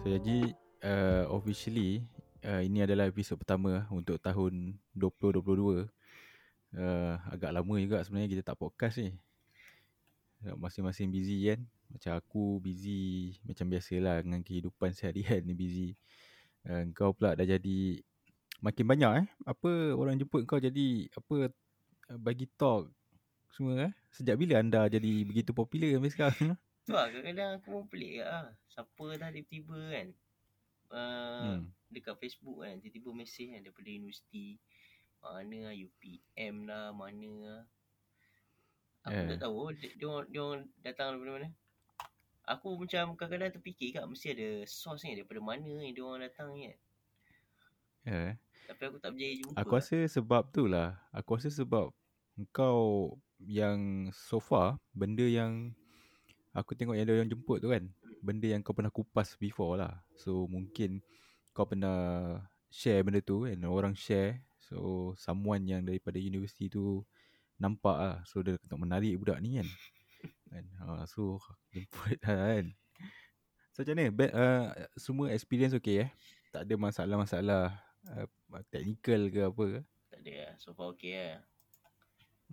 So jadi uh, officially uh, ini adalah episod pertama untuk tahun 2022. Uh, agak lama juga sebenarnya kita tak podcast ni. Masing-masing busy kan. Macam aku busy macam biasalah dengan kehidupan seharian ni busy. Uh, kau pula dah jadi makin banyak eh. Apa orang jemput kau jadi apa bagi talk semua eh. Sejak bila anda jadi begitu popular sampai sekarang? Tu lah kadang-kadang aku pun pelik kat lah. Siapa dah tiba-tiba kan. Uh, hmm. Dekat Facebook kan. Tiba-tiba mesej kan daripada universiti. Mana lah UPM lah. Mana lah. Aku yeah. tak tahu. Dia, dia, datang daripada mana. Aku macam kadang-kadang terfikir kat. Mesti ada source ni. Daripada mana ni dia orang datang ni kan. Yeah. Tapi aku tak berjaya jumpa. Aku rasa sebab tu lah. Aku rasa sebab kau yang so far. Benda yang aku tengok yang ada yang jemput tu kan benda yang kau pernah kupas before lah. So mungkin kau pernah share benda tu kan orang share. So someone yang daripada universiti tu nampak lah. So dia kata menarik budak ni kan. Kan? Ha, so jemput lah kan. So macam ni uh, semua experience okay eh? Tak ada masalah-masalah uh, technical ke apa ke? Tak ada lah. So far okay lah.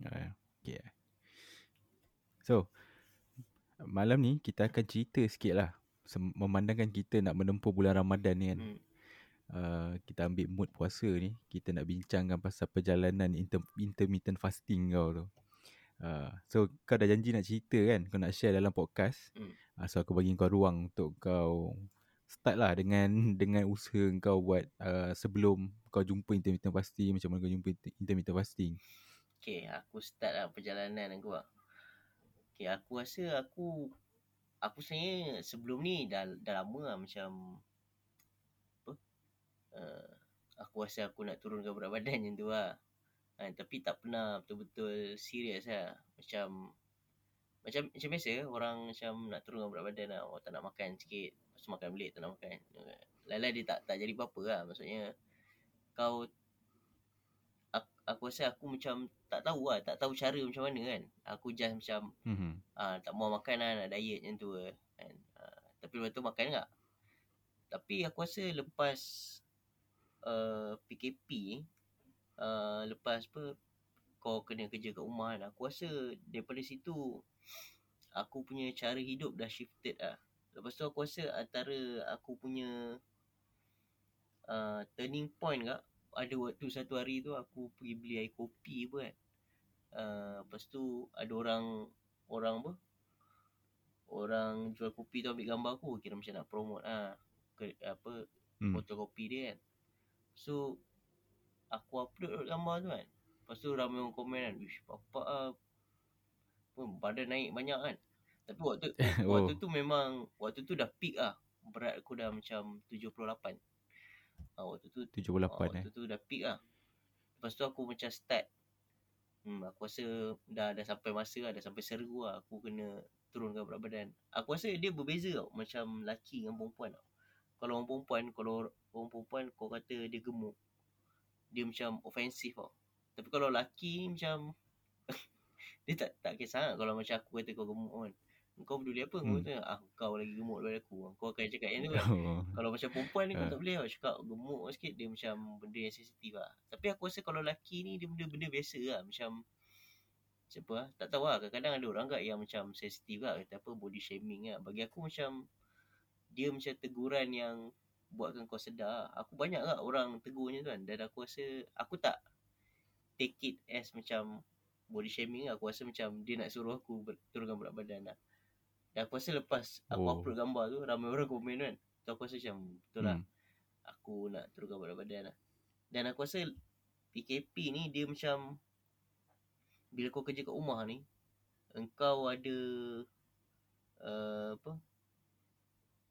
Uh, okay so malam ni kita akan cerita sikit lah. Memandangkan kita nak menempuh bulan Ramadan ni kan. Hmm. uh, Kita ambil mood puasa ni Kita nak bincangkan pasal perjalanan inter- intermittent fasting kau tu. Uh, So kau dah janji nak cerita kan? Kau nak share dalam podcast. Hmm. uh, So aku bagi kau ruang untuk kau Start lah dengan dengan usaha kau buat uh, Sebelum kau jumpa intermittent fasting Macam mana kau jumpa intermittent fasting. Okay aku start lah perjalanan aku lah Okay, aku rasa aku aku sebenarnya sebelum ni dah dah lama lah macam apa? Uh, aku rasa aku nak turunkan berat badan macam tu lah. Ha, tapi tak pernah betul-betul serius lah. Macam macam macam biasa orang macam nak turunkan berat badan lah. Orang tak nak makan sikit. Lepas makan belik tak nak makan. Lain-lain dia tak, tak jadi apa-apa lah. Maksudnya kau aku rasa aku macam tak tahu lah, tak tahu cara macam mana kan. Aku just macam mm-hmm. uh, tak mau makan lah, nak diet macam tu kan. Uh, tapi lepas tu makan tak. Tapi aku rasa lepas uh, PKP, uh, lepas apa, kau kena kerja kat rumah kan. Aku rasa daripada situ, aku punya cara hidup dah shifted lah. Lepas tu aku rasa antara aku punya uh, turning point kak, ada waktu satu hari tu aku pergi beli air kopi apa kan. Uh, lepas tu ada orang orang apa? Orang jual kopi tu ambil gambar aku kira macam nak promote ah ke, apa hmm. botol kopi dia kan. So aku upload gambar tu kan. Lepas tu ramai orang komen kan, "Wish, bapak ah pun badan naik banyak kan." Tapi waktu oh. waktu tu memang waktu tu dah peak ah. Berat aku dah macam 78. Ha, waktu tu 78 ha, waktu eh. tu dah peak lah. Lepas tu aku macam start. Hmm, aku rasa dah dah sampai masa lah, dah sampai seru lah aku kena turunkan berat badan. Aku rasa dia berbeza tau macam lelaki dengan perempuan tau. Kalau orang perempuan, kalau orang perempuan kau kata dia gemuk. Dia macam ofensif tau. Tapi kalau lelaki ni macam dia tak tak kisah lah kalau macam aku kata kau gemuk kan. Kau peduli apa hmm. kau ah kau lagi gemuk daripada aku. Kau akan cakap yang tu kan. Oh. Kalau macam perempuan ni kau ya. tak boleh lah cakap gemuk sikit dia macam benda yang sensitif lah. Tapi aku rasa kalau lelaki ni dia benda-benda biasa lah macam siapa lah. Tak tahu lah kadang-kadang ada orang kat yang macam sensitif lah kata apa body shaming lah. Bagi aku macam dia macam teguran yang buatkan kau sedar. Aku banyak lah orang tegurnya tu kan. Dan aku rasa aku tak take it as macam body shaming lah. Aku rasa macam dia nak suruh aku turunkan berat badan lah. Dan aku rasa lepas aku oh. upload gambar tu Ramai orang komen kan Tu aku rasa macam Betul lah hmm. Aku nak turunkan badan badan lah Dan aku rasa PKP ni dia macam Bila kau kerja kat rumah ni Engkau ada uh, Apa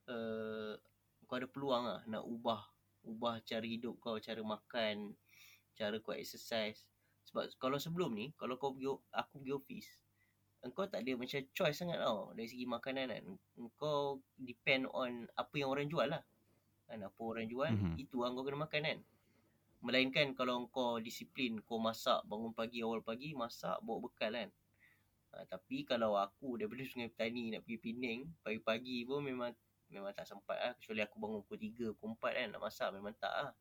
uh, Kau ada peluang lah Nak ubah Ubah cara hidup kau Cara makan Cara kau exercise Sebab kalau sebelum ni Kalau kau pergi Aku pergi office engkau tak ada macam choice sangat tau dari segi makanan kan. Engkau depend on apa yang orang jual lah. Kan apa orang jual, mm-hmm. itu lah kau kena makan kan. Melainkan kalau engkau disiplin, kau masak bangun pagi awal pagi, masak bawa bekal kan. Ha, tapi kalau aku daripada Sungai Petani nak pergi Penang, pagi-pagi pun memang Memang tak sempat lah. Kecuali aku bangun pukul 3, pukul 4 kan. Nak masak memang tak lah.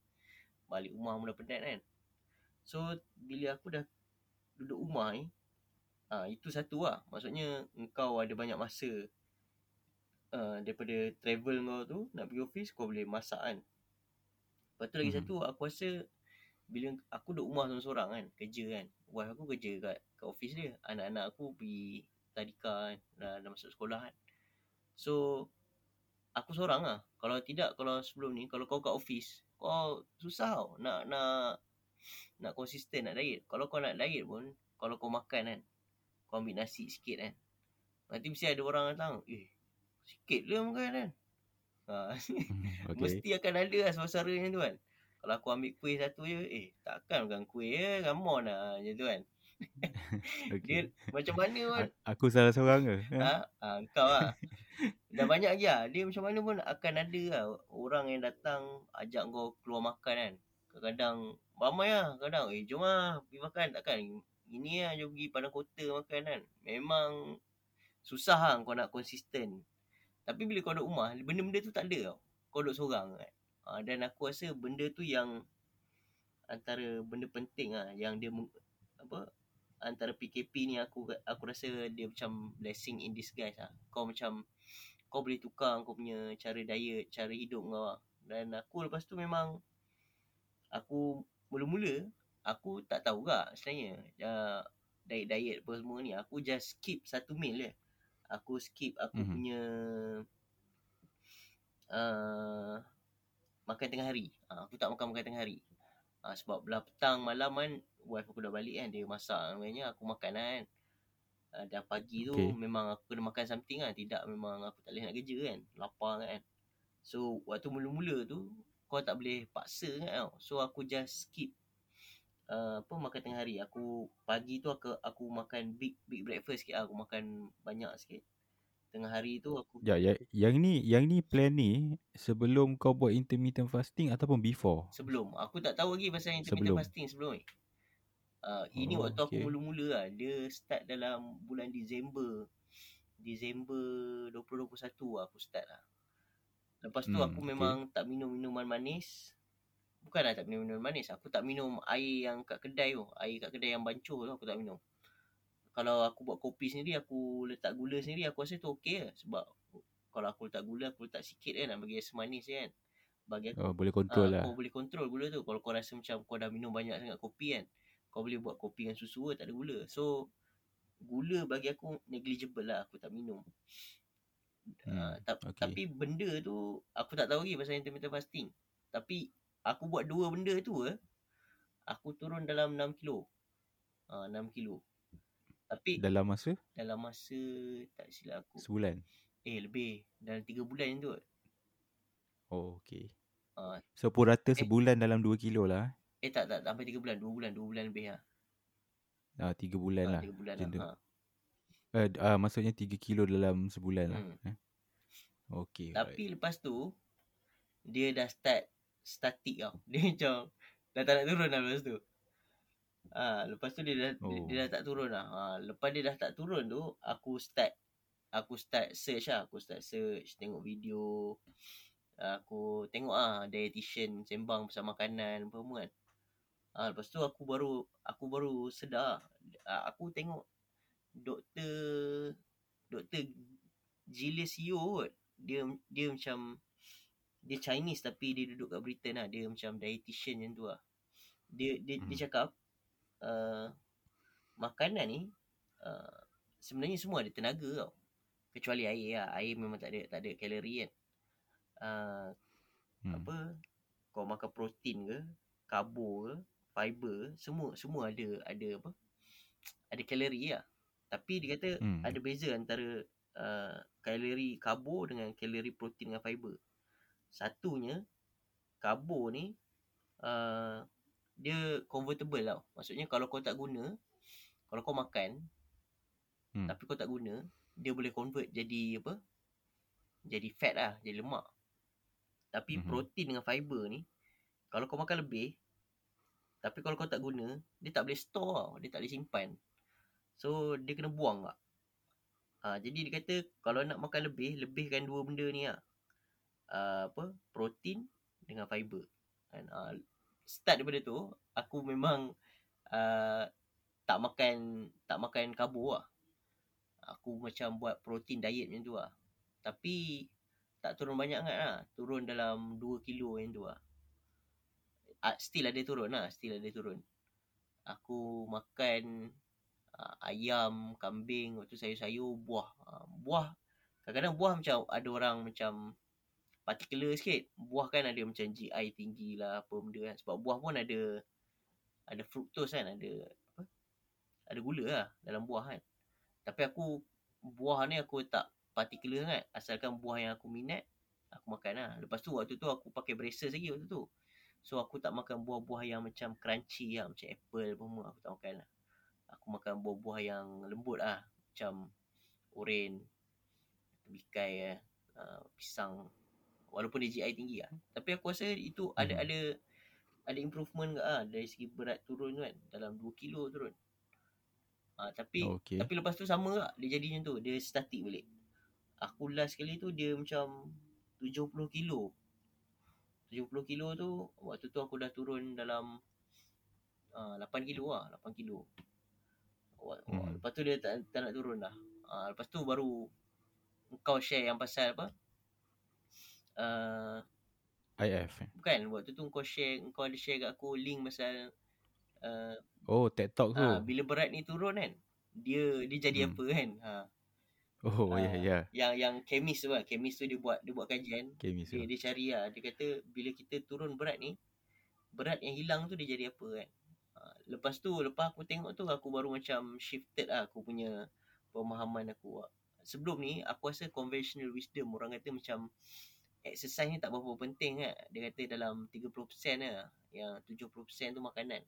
Balik rumah dah penat kan. So, bila aku dah duduk rumah ni. Ah Itu satu lah. Maksudnya engkau ada banyak masa. Uh, daripada travel kau tu. Nak pergi office. Kau boleh masak kan. Lepas tu lagi Mhm. satu. Aku rasa. Bila aku duduk rumah seorang-seorang kan. Kerja kan. Wife aku kerja kat, kat office dia. Anak-anak aku pergi tadika kan. Dah, dah masuk sekolah kan. So. Aku seorang lah. Kalau tidak. Kalau sebelum ni. Kalau kau kat office. Kau susah tau. Nak, nak. Nak konsisten nak diet. Kalau kau nak diet pun. Kalau kau makan kan. Kau ambil nasi sikit kan. Nanti mesti ada orang datang. Eh. Sikit je makan kan. Ha, Hmm, okay. Mesti akan ada lah suara macam tu kan. Kalau aku ambil kuih satu je, eh takkan bukan kuih je, come on lah macam tu kan. Dia okay. macam mana pun, A- aku salah seorang ke? Ha? ha, ha kau lah. Dah banyak lagi lah. Dia macam mana pun akan ada lah orang yang datang ajak kau keluar makan kan. Kadang-kadang ramai lah. Kadang, eh jom lah pergi makan. Takkan ini lah jom pergi padang kota makan kan. Memang susah lah kau nak konsisten. Tapi bila kau duduk rumah, benda-benda tu tak ada tau. Kau duduk seorang kan. Ha, dan aku rasa benda tu yang antara benda penting lah yang dia apa antara PKP ni aku aku rasa dia macam blessing in disguise lah. Kau macam kau boleh tukar kau punya cara diet, cara hidup kau lah. Dan aku lepas tu memang aku mula-mula aku tak tahu juga sebenarnya uh, diet-diet apa semua ni. Aku just skip satu meal je. Aku skip aku Mhm. punya uh, makan tengah hari. Uh, aku tak makan makan tengah hari. Uh, sebab belah petang malam kan wife aku dah balik kan dia masak sebenarnya aku makan lah kan. Uh, dan pagi tu Okay. memang aku kena makan something lah. Tidak memang aku tak boleh nak kerja kan. Lapar kan. So waktu mula-mula tu kau tak boleh paksa kan tau. So aku just skip uh, apa makan tengah hari. Aku pagi tu aku aku makan big big breakfast sikit lah. Aku makan banyak sikit. Tengah hari tu aku Ya, ya, yang ni yang ni plan ni sebelum kau buat intermittent fasting ataupun before? Sebelum. Aku tak tahu lagi pasal intermittent Sebelum. fasting sebelum ni. Uh, ini Oh, waktu aku okay. mula-mula lah. Dia start dalam bulan Disember. Disember 2021 lah aku start lah. Lepas tu Hmm, aku okay. memang tak minum minuman manis. Bukanlah tak minum minuman manis. Aku tak minum air yang kat kedai tu. Air kat kedai yang bancuh tu aku tak minum. Kalau aku buat kopi sendiri, aku letak gula sendiri, aku rasa tu okey lah. Sebab kalau aku letak gula, aku letak sikit kan nak bagi rasa manis kan. Bagi aku Oh, boleh Ah, control lah. Kau boleh kontrol gula tu. Kalau kau rasa macam kau dah minum banyak sangat kopi kan. Kau boleh buat kopi dengan susu ke, tak ada gula. So, gula bagi aku negligible lah. Aku tak minum. Hmm, Hmm, ta- okay. Tapi benda tu, aku tak tahu lagi pasal intermittent fasting. Tapi, aku buat dua benda tu eh. Aku turun dalam 6 kilo. Ha, 6 kilo. Tapi, Dalam masa dalam masa, tak silap aku. sebulan. Eh, lebih. Dalam 3 bulan je tu. Oh, okay. Ha, So pun rata Eh. sebulan dalam 2 kilo lah. eh, tak, tak, tak sampai 3 bulan. 2 bulan. 2 bulan lebih lah. Ah, 3 bulan Ha, lah. 3 bulan lah. Ha. Eh, ah, maksudnya 3 kilo dalam sebulan lah. Hmm. Eh? Okay. Tapi lepas tu dia dah start static tau. Dia macam dah tak nak turun lah lepas tu. Ha, lepas tu dia dah oh. dia, dia dah tak turun lah. Ha, lepas dia dah tak turun tu aku start aku start search lah. Aku start search tengok video. Aku tengok ah dietitian sembang pasal makanan apa semua kan. Ha, lepas tu aku baru aku baru sedar. Ha, aku tengok doktor doktor Julius Yeo kot. Dia dia macam dia Chinese tapi dia duduk kat Britain lah. Dia macam dietitian macam tu lah. Dia dia, hmm. dia cakap uh, makanan ni uh, sebenarnya semua ada tenaga tau. Kecuali air lah. Air memang tak ada tak ada kalori kan. Uh, Hmm. apa kau makan protein ke, karbo ke, fiber, semua semua ada ada apa? Ada kalori lah. Tapi dia kata Hmm. ada beza antara uh, kalori karbo dengan kalori protein dengan fiber. Satunya karbo ni uh, dia convertible tau. Maksudnya kalau kau tak guna, kalau kau makan Hmm. tapi kau tak guna, dia boleh convert jadi apa? Jadi fat lah, jadi lemak. Tapi Mhm. protein dengan fiber ni kalau kau makan lebih tapi kalau kau tak guna, dia tak boleh store tau. Dia tak boleh simpan. So dia kena buang tak. Ha, jadi dia kata kalau nak makan lebih, lebihkan dua benda ni lah. Uh, apa protein dengan fiber. Kan uh, start daripada tu aku memang uh, tak makan tak makan karbo lah. Aku macam buat protein diet macam tu lah. Tapi tak turun banyak sangat lah. Turun dalam 2 kilo yang tu lah. Uh, still ada turun lah still ada turun. Aku makan uh, ayam kambing waktu sayur-sayur buah. Uh, buah. Kadang-kadang buah macam ada orang macam particular sikit. Buah kan ada macam GI tinggi lah apa benda kan. Sebab buah pun ada ada fructose kan, ada apa? Ada gula lah dalam buah kan. Tapi aku buah ni aku tak particular kan. Asalkan buah yang aku minat, aku makan lah. Lepas tu waktu tu aku pakai braces lagi waktu tu. So aku tak makan buah-buah yang macam crunchy lah. Macam apple pun aku tak makan lah. Aku makan buah-buah yang lembut lah. Macam oren, bikai lah. Uh, pisang walaupun dia GI tinggi lah. Tapi aku rasa itu hmm. ada ada ada improvement ke ah dari segi berat turun kan dalam 2 kilo turun. Ah tapi okay. tapi lepas tu sama lah dia jadi macam tu dia static balik. Aku last kali tu dia macam 70 kilo. 70 kilo tu waktu tu aku dah turun dalam uh, 8 kilo lah 8 kilo. Hmm. Lepas tu dia tak, tak nak turun dah. Uh, lepas tu baru kau share yang pasal apa? Uh, IF? Bukan Waktu tu kau share Kau ada share kat aku Link pasal uh, Oh TED Talk tu? ha, Bila berat ni turun kan? Dia dia jadi hmm. apa kan? Ha. Oh ya uh, ya. Yang yang kemis tu lah. Kemis tu dia buat Dia buat kajian. Kemis dia, dia cari lah. Dia kata Bila kita turun berat ni Berat yang hilang tu Dia jadi apa kan? Ha. Lepas tu Lepas aku tengok tu Aku baru macam Shifted lah Aku punya Pemahaman aku. Sebelum ni Aku rasa conventional wisdom Orang kata macam exercise ni tak berapa penting kan. Dia kata dalam 30% lah. Yang 70% tu makanan.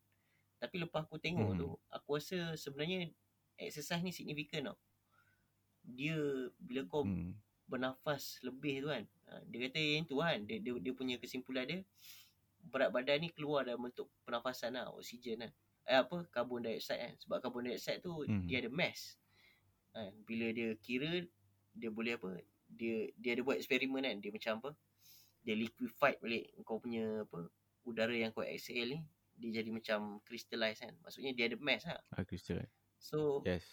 Tapi lepas aku tengok hmm. tu, aku rasa sebenarnya exercise ni signifikan tau. Dia bila kau hmm. bernafas lebih tu kan. Ha, dia kata yang tu kan. Dia, dia, dia punya kesimpulan dia. Berat badan ni keluar dalam bentuk pernafasan lah. Oksigen lah. Eh apa? Carbon dioxide kan. Sebab carbon dioxide tu hmm. dia ada mass. Ha, bila dia kira, dia boleh apa? Dia dia ada buat eksperimen kan dia macam apa dia liquefied balik kau punya apa udara yang kau exhale ni dia jadi macam crystallize kan. Maksudnya dia ada mass lah. Ah crystallize so yes.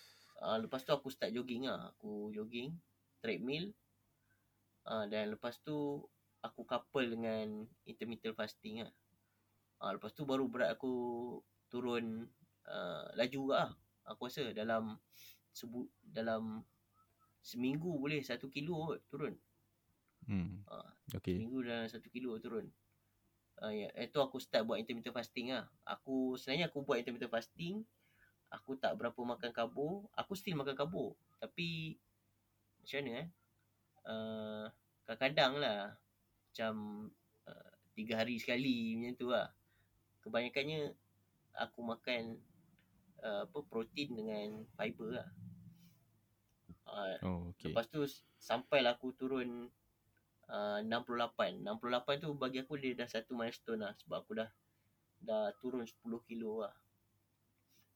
uh, lepas tu aku start jogging lah. Aku jogging treadmill uh, dan lepas tu aku couple dengan intermittent fasting lah. Uh, lepas tu baru berat aku turun uh, laju lah. Aku rasa dalam sebut dalam seminggu boleh satu kilo turun. Hmm. Ha, okay. Seminggu dalam satu kilo turun. Ha, ya. Itu aku start buat intermittent fasting lah. Aku sebenarnya aku buat intermittent fasting. Aku tak berapa makan karbo. Aku still makan karbo. Tapi macam mana eh? Uh, kadang-kadang lah. Macam uh, tiga hari sekali macam tu lah. Kebanyakannya aku makan uh, apa protein dengan fiber lah. Uh, oh, okay. Lepas tu sampailah aku turun uh, 68. 68 tu bagi aku dia dah satu milestone lah sebab aku dah dah turun 10 kilo lah.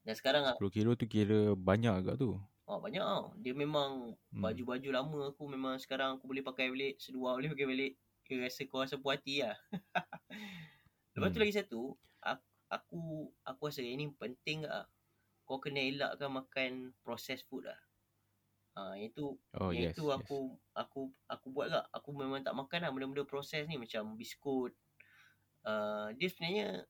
Dan sekarang 10 kilo tu kira banyak agak tu. Oh, banyak tau. Dia memang hmm. baju-baju lama aku memang sekarang aku boleh pakai balik. Sedua boleh pakai balik. Dia rasa kau rasa puas hati lah. Lepas hmm. tu lagi satu. Aku, aku, aku rasa ini penting lah. Kau kena elakkan makan processed food lah. Ha, itu oh, yang yes, itu aku yes. aku aku buat lah. Aku memang tak makan lah benda-benda proses ni macam biskut. Uh, dia sebenarnya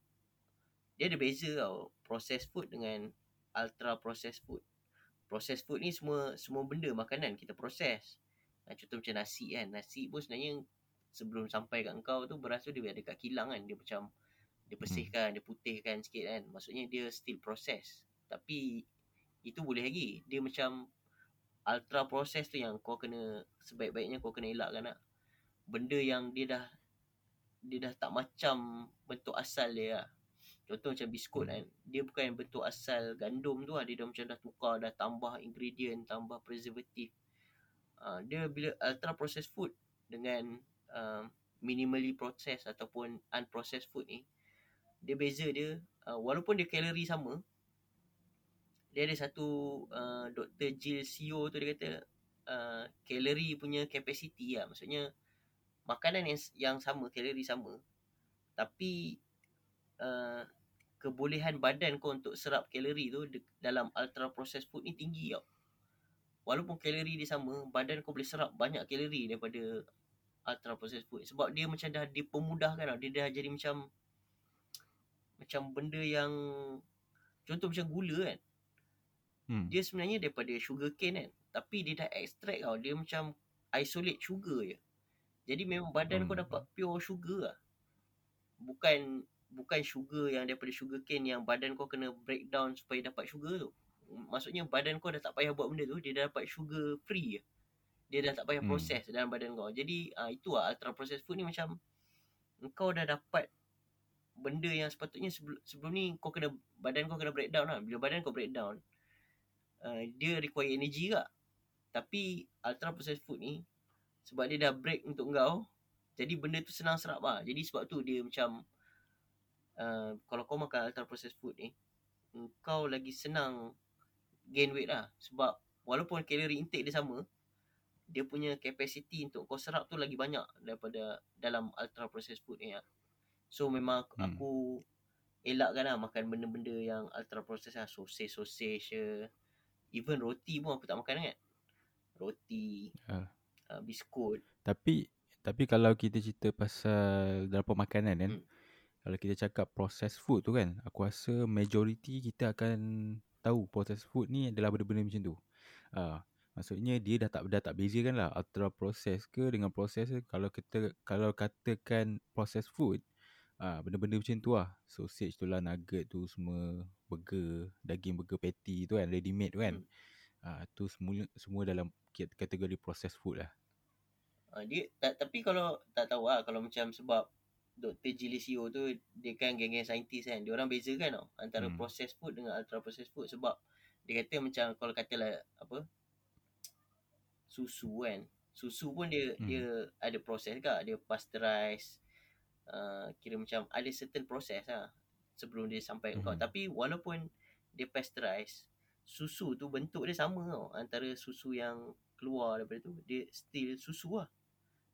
dia ada beza tau processed food dengan ultra processed food. Processed food ni semua semua benda makanan kita proses. Ha, contoh macam nasi kan. Nasi pun sebenarnya sebelum sampai kat kau tu beras tu dia ada kat kilang kan. Dia macam dia bersihkan, hmm. dia putihkan sikit kan. Maksudnya dia still process. Tapi itu boleh lagi. Dia macam ultra process tu yang kau kena sebaik-baiknya kau kena elakkan lah. Benda yang dia dah dia dah tak macam bentuk asal dia lah. Contoh macam biskut kan. Dia bukan bentuk asal gandum tu lah. Dia dah macam dah tukar, dah tambah ingredient, tambah preservative. Uh, dia bila ultra processed food dengan uh, minimally processed ataupun unprocessed food ni, dia beza dia, uh, walaupun dia kalori sama, dia ada satu uh, Dr. Jill CEO tu dia kata uh, kalori punya capacity lah maksudnya makanan yang yang sama, kalori sama. Tapi uh, kebolehan badan kau untuk serap kalori tu de- dalam ultra processed food ni tinggi tau. Walaupun kalori dia sama, badan kau boleh serap banyak kalori daripada ultra processed food. Sebab dia macam dah dipermudahkan tau. Dia dah jadi macam macam benda yang contoh macam gula kan. Hmm. Dia sebenarnya daripada sugar cane kan. Tapi dia dah extract tau. Dia macam isolate sugar je. Jadi memang badan Hmm. kau dapat pure sugar lah. Bukan bukan sugar yang daripada sugar cane yang badan kau kena breakdown supaya dapat sugar tu. Maksudnya badan kau dah tak payah buat benda tu, dia dah dapat sugar free je. Dia dah tak payah Hmm. proses dalam badan kau. Jadi uh, itu lah ultra processed food ni macam kau dah dapat benda yang sepatutnya sebelum, sebelum ni kau kena badan kau kena breakdown lah. Bila badan kau breakdown, uh, dia require energy juga. Tapi ultra processed food ni sebab dia dah break untuk kau, jadi benda tu senang serap lah. Jadi sebab tu dia macam uh, kalau kau makan ultra processed food ni, kau lagi senang gain weight lah. Sebab walaupun kalori intake dia sama, dia punya capacity untuk kau serap tu lagi banyak daripada dalam ultra processed food ni lah. So memang aku, Hmm. aku elakkan lah makan benda-benda yang ultra processed lah. Sosis-sosis je. Even roti pun aku tak makan kan. Roti, Ah. uh, biskut. Tapi tapi kalau kita cerita pasal dalam pemakanan kan, Hmm. kalau kita cakap processed food tu kan, aku rasa majority kita akan tahu processed food ni adalah benda-benda macam tu. Ah, maksudnya dia dah tak dah tak bezakan lah ultra process ke dengan proses ke. Kalau kita kalau katakan processed food, ah benda-benda macam tu lah. Sausage tu lah, nugget tu semua, burger, daging burger patty tu kan, ready made tu kan. Ah tu semua semua dalam kat- kategori processed food lah. Uh, dia tak, tapi kalau tak tahu lah kalau macam sebab Dr. Gilisio tu dia kan geng-geng saintis kan. Dia orang bezakan tau antara Hmm. processed food dengan ultra processed food sebab dia kata macam kalau katalah apa susu kan. Susu pun dia Hmm. dia ada proses ke, dia pasteurize uh, kira macam ada certain proses lah sebelum dia sampai ke kau. Mhm. Tapi walaupun dia pasteurize, susu tu bentuk dia sama tau antara susu yang keluar daripada tu dia still susu lah.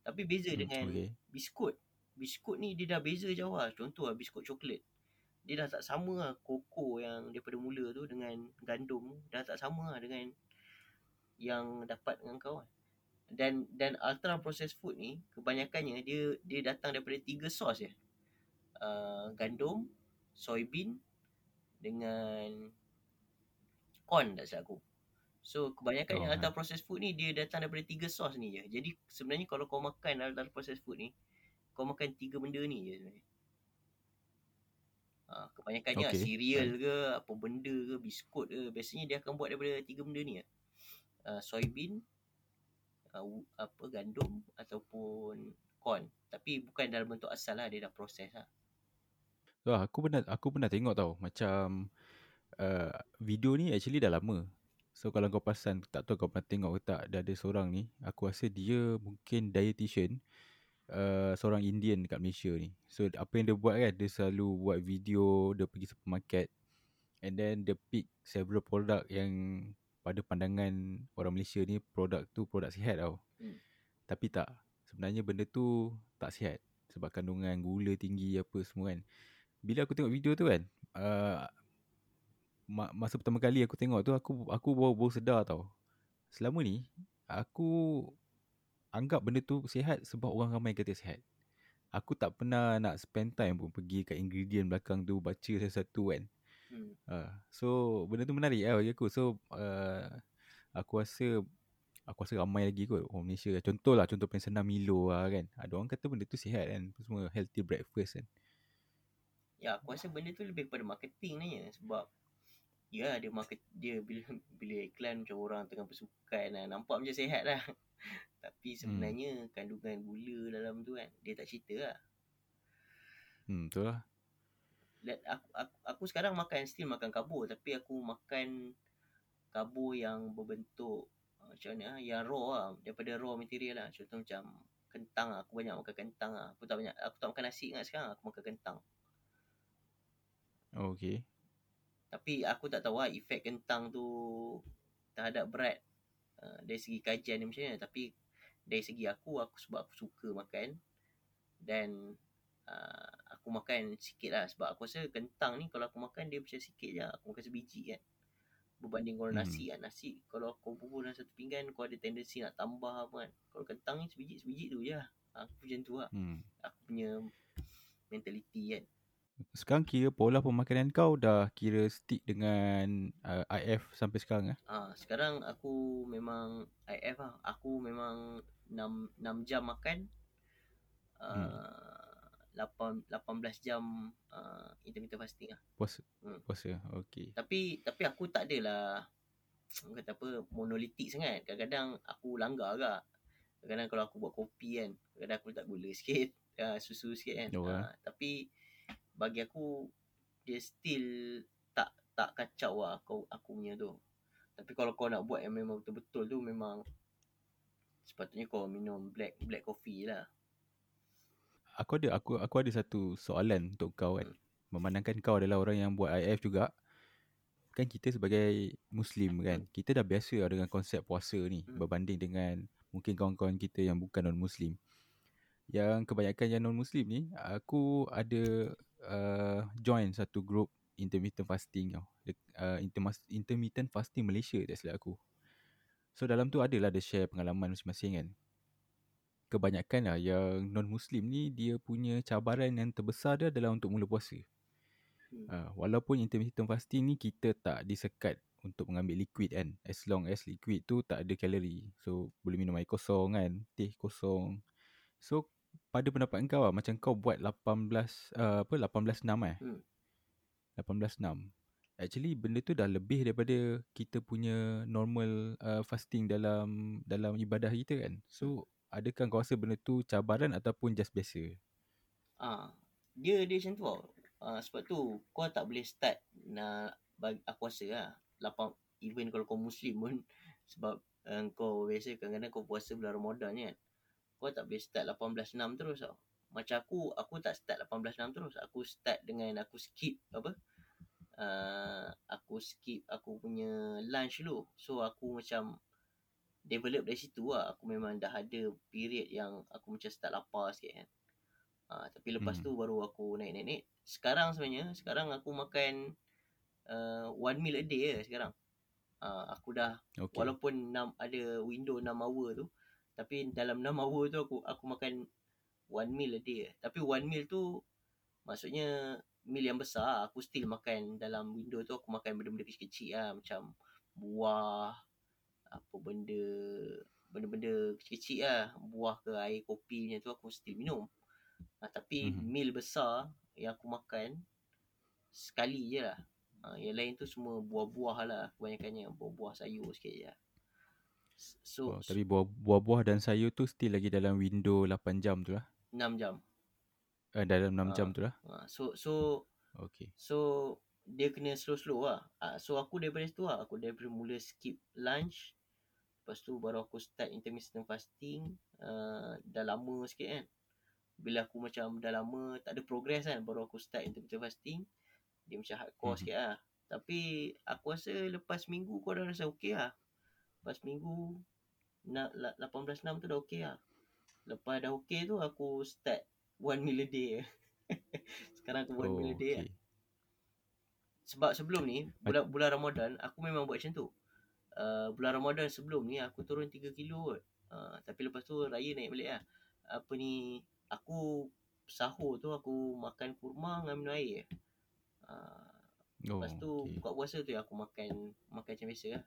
Tapi beza Hmm, dengan okay. biskut. Biskut ni dia dah beza jauh lah. Contoh lah biskut coklat. Dia dah tak sama lah koko yang daripada mula tu dengan gandum. Dah tak sama lah dengan yang dapat dengan kau kan. Dan dan ultra processed food ni kebanyakannya dia dia datang daripada tiga sos je. Uh, gandum, soybean dengan corn tak silap aku. So kebanyakan Oh, yang ha. ultra processed food ni dia datang daripada tiga sos ni je. Jadi sebenarnya kalau kau makan ultra processed food ni, kau makan tiga benda ni je sebenarnya. Ha, kebanyakannya okay. Cereal ke, apa benda ke, biskut ke, biasanya dia akan buat daripada tiga benda ni lah. Uh, soybean, uh, apa gandum ataupun corn. Tapi bukan dalam bentuk asal lah, dia dah proses lah. Wah, aku pernah aku pernah tengok tau macam uh, video ni actually dah lama. So kalau kau perasan tak tahu kau pernah tengok ke tak ada ada seorang ni, aku rasa dia mungkin dietitian uh, seorang Indian dekat Malaysia ni. So apa yang dia buat kan dia selalu buat video dia pergi supermarket and then dia pick several produk yang pada pandangan orang Malaysia ni produk tu produk sihat tau. Hmm. Tapi tak. Sebenarnya benda tu tak sihat sebab kandungan gula tinggi apa semua kan. Bila aku tengok video tu kan, uh, ma- masa pertama kali aku tengok tu aku aku baru baru sedar tau. Selama ni aku anggap benda tu sihat sebab orang ramai kata sihat. Aku tak pernah nak spend time pun pergi kat ingredient belakang tu baca satu-satu kan. Hmm. Uh, so benda tu menarik lah bagi aku. So uh, aku rasa aku rasa ramai lagi kot orang Malaysia. Contoh lah contoh paling senang Milo lah kan. Ada orang kata benda tu sihat kan. Semua healthy breakfast kan. Ya, aku rasa benda tu lebih kepada marketing ni. Sebab Ya dia market dia bila bila iklan macam orang tengah bersukan lah, nampak macam sihat lah. Tapi sebenarnya hmm. kandungan gula dalam tu kan dia tak cerita lah. Hmm betul lah. Aku, aku, aku sekarang makan still makan karbo tapi aku makan karbo yang berbentuk uh, macam mana ah, yang raw lah daripada raw material lah. Contoh macam kentang lah. aku banyak makan kentang lah. Aku tak banyak aku tak makan nasi ingat sekarang aku makan kentang. Oh, okay. Tapi aku tak tahu lah efek kentang tu terhadap berat uh, dari segi kajian dia macam mana. Tapi dari segi aku aku sebab aku suka makan dan uh, aku makan sikit lah sebab aku rasa kentang ni kalau aku makan dia macam sikit je aku makan sebiji kan berbanding kalau Hmm. nasi kan nasi kalau kau bubur dalam satu pinggan kau ada tendensi nak tambah apa kan kalau kentang ni sebiji-sebiji tu je lah. aku macam tu lah Hmm. aku punya mentality kan Sekarang kira pola pemakanan kau dah kira stick dengan uh, IF sampai sekarang eh? Ah, sekarang aku memang IF lah. Aku memang 6 6 jam makan. Uh, 8 18 jam uh, intermittent fasting lah. Puasa. Hmm. Puasa. Okey. Tapi tapi aku tak adalah kata apa monolitik sangat. Kadang-kadang aku langgar agak. Kadang-kadang kalau aku buat kopi kan, kadang-kadang aku letak gula sikit, uh, susu sikit kan. Oh, uh, tapi bagi aku dia still tak tak kacau lah kau aku punya tu. Tapi kalau kau nak buat yang memang betul-betul tu memang sepatutnya kau minum black black coffee lah. Aku ada aku aku ada satu soalan untuk kau kan. Hmm. Memandangkan kau adalah orang yang buat IF juga. Kan kita sebagai muslim kan. Kita dah biasa lah dengan konsep puasa ni Hmm. berbanding dengan mungkin kawan-kawan kita yang bukan non muslim. Yang kebanyakan yang non muslim ni aku ada uh, join satu group intermittent fasting tau. Uh, intermittent fasting Malaysia tak silap aku. So dalam tu adalah ada share pengalaman masing-masing kan. Kebanyakan lah yang non muslim ni dia punya cabaran yang terbesar dia adalah untuk mula puasa. Hmm. Uh, walaupun intermittent fasting ni kita tak disekat untuk mengambil liquid kan. As long as liquid tu tak ada kalori. So boleh minum air kosong kan, teh kosong. So pada pendapat kau lah macam kau buat 18 uh, apa 18 6 eh. Hmm. 18 6. Actually benda tu dah lebih daripada kita punya normal uh, fasting dalam dalam ibadah kita kan. So adakah kau rasa benda tu cabaran ataupun just biasa? Ah, dia dia macam tu tau. Ah, sebab tu kau tak boleh start nak bagi aku rasa lah. Lapang even kalau kau muslim pun sebab uh, kau biasa kadang-kadang kau puasa bulan Ramadan kan. Kau tak boleh start 18 6 terus tau. Macam aku aku tak start 18 6 terus. Aku start dengan aku skip apa? Uh, aku skip aku punya lunch dulu. So aku macam develop dari situ lah. Aku memang dah ada period yang aku macam start lapar sikit kan. Uh, tapi lepas Hmm. tu baru aku naik-naik. Sekarang sebenarnya, sekarang aku makan uh, one meal a day je sekarang. Uh, aku dah, Okay. walaupun 6, ada window 6 hour tu, tapi dalam 6 hour tu aku aku makan one meal a day. Tapi one meal tu, maksudnya meal yang besar, aku still makan dalam window tu aku makan benda-benda kecil-kecil lah. Macam buah, apa benda, benda-benda kecil-kecil lah. Buah ke air kopi macam tu aku still minum. Ha, tapi Mhm. mm-hmm. meal besar yang aku makan sekali je lah. Ha, yang lain tu semua buah-buah lah kebanyakannya. Buah-buah sayur sikit je lah. So, Oh, tapi buah, buah-buah dan sayur tu still lagi dalam window 8 jam tu lah. 6 jam. Uh, dalam 6 Ah. jam tu lah. Ha, so, so, Okay. so dia kena slow-slow lah. Ha, so, aku daripada situ lah. Aku daripada mula skip lunch. Lepas tu baru aku start intermittent fasting. Uh, dah lama sikit kan. Bila aku macam dah lama tak ada progress kan. Baru aku start intermittent fasting. Dia macam hardcore hmm. sikit lah. Tapi aku rasa lepas minggu kau dah rasa okey lah. Lepas minggu nak la- 18-6 tu dah okey lah. Lepas dah okey tu aku start one meal a day. Sekarang aku one Oh, meal a day lah. okay. Sebab sebelum ni bulan bulan Ramadan aku memang buat macam tu. Uh, bulan Ramadan sebelum ni aku turun 3 kilo kot. Uh, tapi lepas tu raya naik balik lah. Apa ni aku sahur tu aku makan kurma dengan minum air. Uh, Oh, lepas tu okay. buka puasa tu aku makan makan macam biasa lah.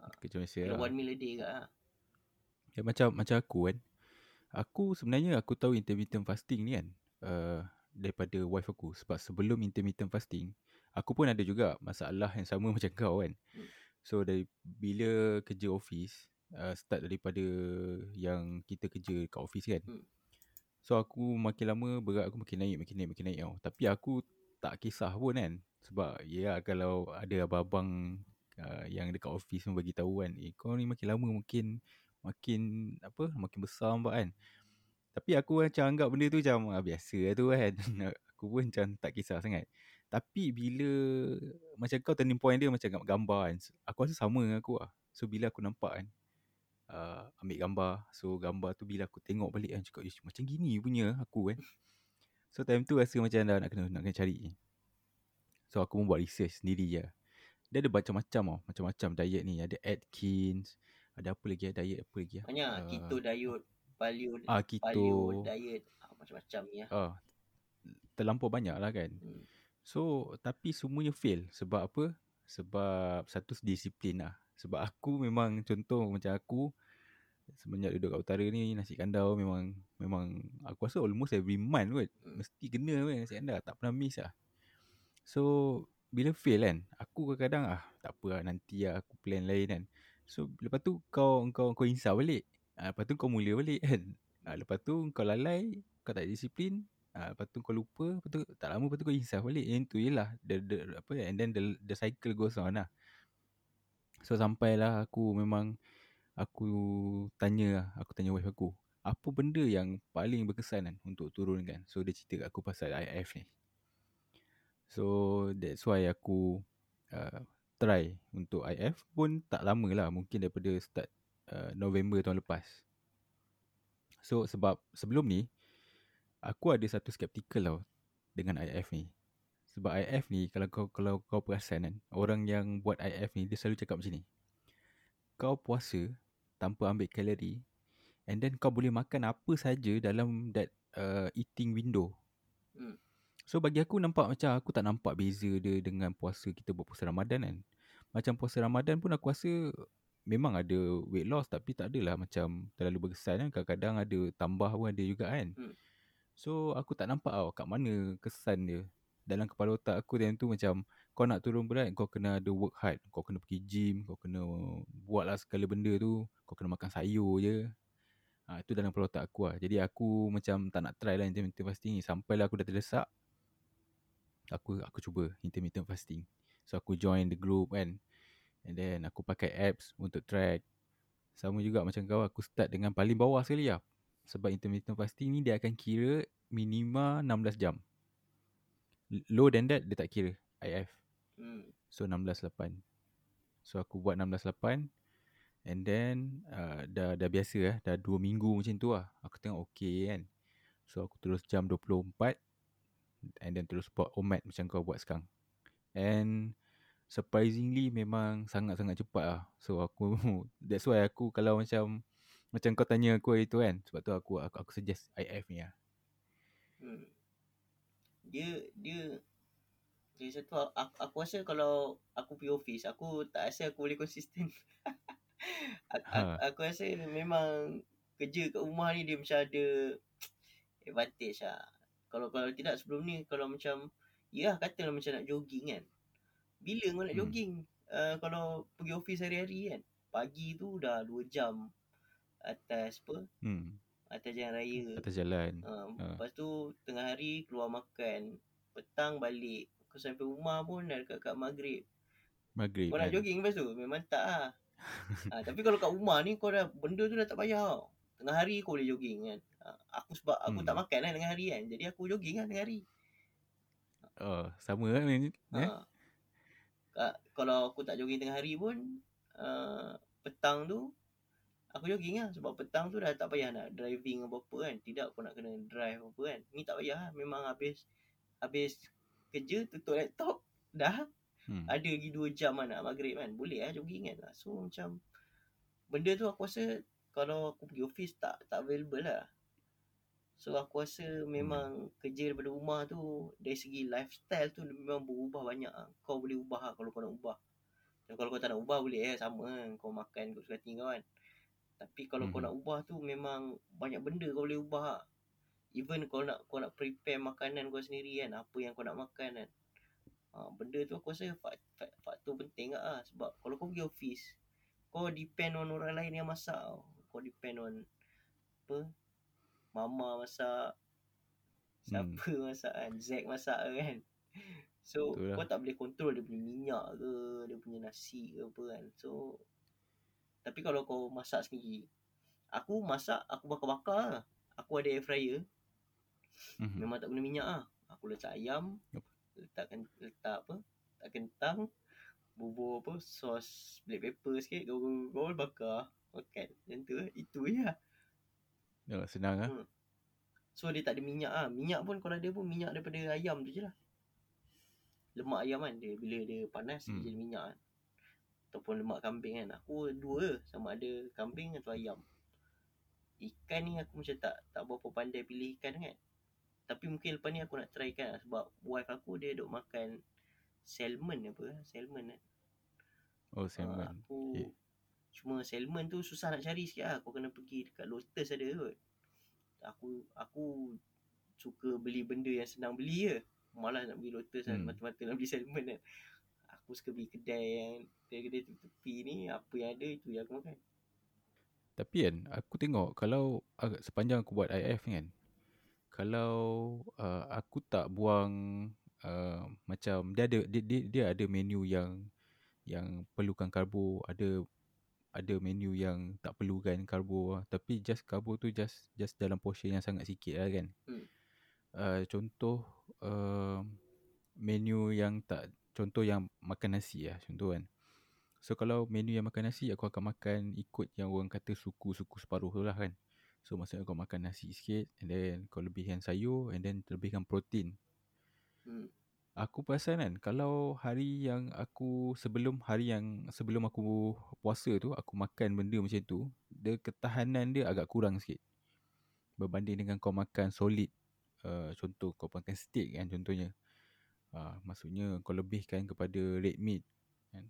Macam biasa lah. one meal a day kat lah. Ya, macam macam aku kan. Aku sebenarnya aku tahu intermittent fasting ni kan. Uh, daripada wife aku. Sebab sebelum intermittent fasting. Aku pun ada juga masalah yang sama macam kau kan. Hmm. So dari bila kerja office. Uh, start daripada yang kita kerja kat office kan. Hmm. So aku makin lama berat aku makin naik, makin naik, makin naik tau. Tapi aku tak kisah pun kan. Sebab ya kalau ada abang-abang uh, yang dekat office pun bagi tahu kan. Eh kau ni makin lama makin makin apa makin besar nampak kan. Tapi aku macam anggap benda tu macam ah, biasa lah tu kan. aku pun macam tak kisah sangat. Tapi bila macam kau turning point dia macam gambar kan. Aku rasa sama dengan aku lah. So bila aku nampak kan. uh, ambil gambar. So gambar tu bila aku tengok balik kan cakap "Ish, macam gini punya aku kan. So time tu rasa macam dah nak kena nak kena cari. So aku pun buat research sendiri je. Dia ada macam-macam tau. Macam-macam diet ni. Ada Atkins. Ada apa lagi ya? Diet apa lagi ya? Banyak Ah, keto diet, paleo, Ah, keto. paleo diet, ah, macam-macam ni lah. Ah, terlampau banyak lah kan. Hmm. So tapi semuanya fail sebab apa? Sebab satu disiplin lah. Sebab aku memang contoh macam aku semenjak duduk kat utara ni nasi kandar memang memang aku rasa almost every month kot. Hmm. Mesti kena kan nasi kandar tak pernah miss lah. So bila fail kan aku kadang-kadang ah tak apa lah nanti lah aku plan lain kan. So lepas tu kau kau kau insaf balik. Ah, lepas tu kau mula balik kan. Ah, lepas tu kau lalai, kau tak disiplin, Ah, lepas tu kau lupa, lepas tu tak lama lepas tu kau insaf balik. Yang tu je lah. The, the, apa, and then the, the cycle goes on lah. So sampailah aku memang aku tanya lah, aku tanya wife aku. Apa benda yang paling berkesan kan untuk turunkan. So dia cerita kat aku pasal IF ni. So that's why aku uh, try untuk IF pun tak lama lah. Mungkin daripada start uh, November tahun lepas. So sebab sebelum ni aku ada satu skeptical tau dengan IF ni. Sebab IF ni kalau kau kalau kau perasan kan, orang yang buat IF ni dia selalu cakap macam ni. Kau puasa tanpa ambil kalori and then kau boleh makan apa saja dalam that uh, eating window. Hmm. So bagi aku nampak macam aku tak nampak beza dia dengan puasa kita buat puasa Ramadan kan. Macam puasa Ramadan pun aku rasa memang ada weight loss tapi tak adalah macam terlalu berkesan kan. Kadang-kadang ada tambah pun ada juga kan. Hmm. So aku tak nampak tau kat mana kesan dia. Dalam kepala otak aku time tu macam kau nak turun berat kau kena ada work hard. Kau kena pergi gym, kau kena buat lah segala benda tu. Kau kena makan sayur je. Ha, itu dalam kepala otak aku lah. Jadi aku macam tak nak try lah intermittent fasting ni. Sampailah aku dah terdesak. Aku aku cuba intermittent fasting. So aku join the group kan. And then aku pakai apps untuk track. Sama juga macam kau aku start dengan paling bawah sekali lah. Sebab intermittent fasting ni dia akan kira minima 16 jam. Low than that dia tak kira IF. Hmm. So 16.8 So aku buat 16.8 And then uh, dah, dah biasa lah Dah 2 minggu macam tu lah. Aku tengok okay kan. So aku terus jam 24 And then terus buat omat macam kau buat sekarang. And Surprisingly memang sangat-sangat cepat lah. So aku That's why aku kalau macam Macam kau tanya aku hari tu kan Sebab tu aku aku, aku suggest IF ni lah Hmm. Dia dia jadi satu aku, aku rasa kalau aku pergi office aku tak rasa aku boleh konsisten. aku, Ha. aku, aku rasa memang kerja kat rumah ni dia macam ada advantage lah. Kalau kalau tidak sebelum ni kalau macam ya katalah macam nak jogging kan. Bila kau nak Hmm. jogging? Uh, kalau pergi office hari-hari kan. Pagi tu dah 2 jam atas apa? hmm, Atas jalan raya. Atas jalan Ha, Ha. lepas tu tengah hari keluar makan. Petang balik. Kau sampai rumah pun dah dekat kat maghrib. Maghrib Kau nak kan jogging lepas tu? Memang tak lah. ha, tapi kalau kat rumah ni kau dah benda tu dah tak payah tau. Tengah hari kau boleh jogging kan. Ha, aku sebab aku Hmm. tak makan lah tengah hari kan. Jadi aku jogging lah tengah hari. Oh, sama kan ni Ha. eh? Ka- kalau aku tak jogging tengah hari pun uh, petang tu aku jogging lah sebab petang tu dah tak payah nak driving apa-apa kan. Tidak aku nak kena drive apa kan. Ni tak payah lah. Memang habis habis kerja tutup laptop dah Hmm. ada lagi 2 jam lah nak maghrib kan. Boleh lah jogging kan. So macam benda tu aku rasa kalau aku pergi office tak tak available lah. So aku rasa memang kerja daripada rumah tu dari segi lifestyle tu memang berubah banyak lah. Kau boleh ubah lah kalau kau nak ubah. Dan kalau kau tak nak ubah boleh eh sama kan. Kau makan kau suka kau kan. Tapi kalau kau Mhm. nak ubah tu memang banyak benda kau boleh ubah lah. Even kau nak kau nak prepare makanan kau sendiri kan. Apa yang kau nak makan kan. Ha, benda tu aku rasa fak, fak, faktor penting lah. Sebab kalau kau pergi office, kau depend on orang lain yang masak tau. Kau depend on apa? Mama masak. Hmm. Siapa masak kan? Zack masak kan? So Betul lah. kau tak boleh control dia punya minyak ke, dia punya nasi ke apa kan. So tapi kalau kau masak sendiri, aku masak aku bakar-bakar lah. Aku ada air fryer, Mhm. Memang tak guna minyak ah. Aku letak ayam, Yup. letakkan letak apa? Letak kentang, bubur apa? Sos black pepper sikit, gol-gol bakar. makan. Macam tu lah. Itu je lah. Ya, senang ah. Hmm. So dia tak ada minyak ah. Minyak pun kalau ada pun minyak daripada ayam tu je lah. Lemak ayam kan dia bila dia panas Hmm. dia jadi minyak kan. Ataupun lemak kambing kan. Aku dua sama ada kambing atau ayam. Ikan ni aku macam tak tak berapa pandai pilih ikan kan. Tapi mungkin lepas ni aku nak try ikan lah. Sebab wife aku dia duk makan salmon apa. Salmon kan. Oh, salmon. aku Okay. cuma salmon tu susah nak cari sikit lah. Kau kena pergi dekat Lotus ada kot. Aku aku suka beli benda yang senang beli je. Malas nak pergi Lotus kan. Hmm. Mata-mata nak beli salmon kan. Aku suka beli kedai yang kedai-kedai tepi ni apa yang ada itu yang aku makan. Tapi kan aku tengok kalau sepanjang aku buat IF kan kalau uh, aku tak buang uh, macam dia ada dia, dia, dia ada menu yang yang perlukan karbo, ada ada menu yang tak perlukan karbo lah. tapi just karbo tu just just dalam portion yang sangat sikit lah kan. Hmm. Uh, contoh uh, menu yang tak contoh yang makan nasi lah contoh kan. So kalau menu yang makan nasi aku akan makan ikut yang orang kata suku-suku separuh tu lah kan. So maksudnya kau makan nasi sikit and then kau lebihkan sayur and then lebihkan protein. Hmm. Aku perasan kan kalau hari yang aku sebelum hari yang sebelum aku puasa tu aku makan benda macam tu, dia ketahanan dia agak kurang sikit. Berbanding dengan kau makan solid. Uh, contoh kau makan steak kan contohnya. Uh, maksudnya kau lebihkan kepada red meat kan.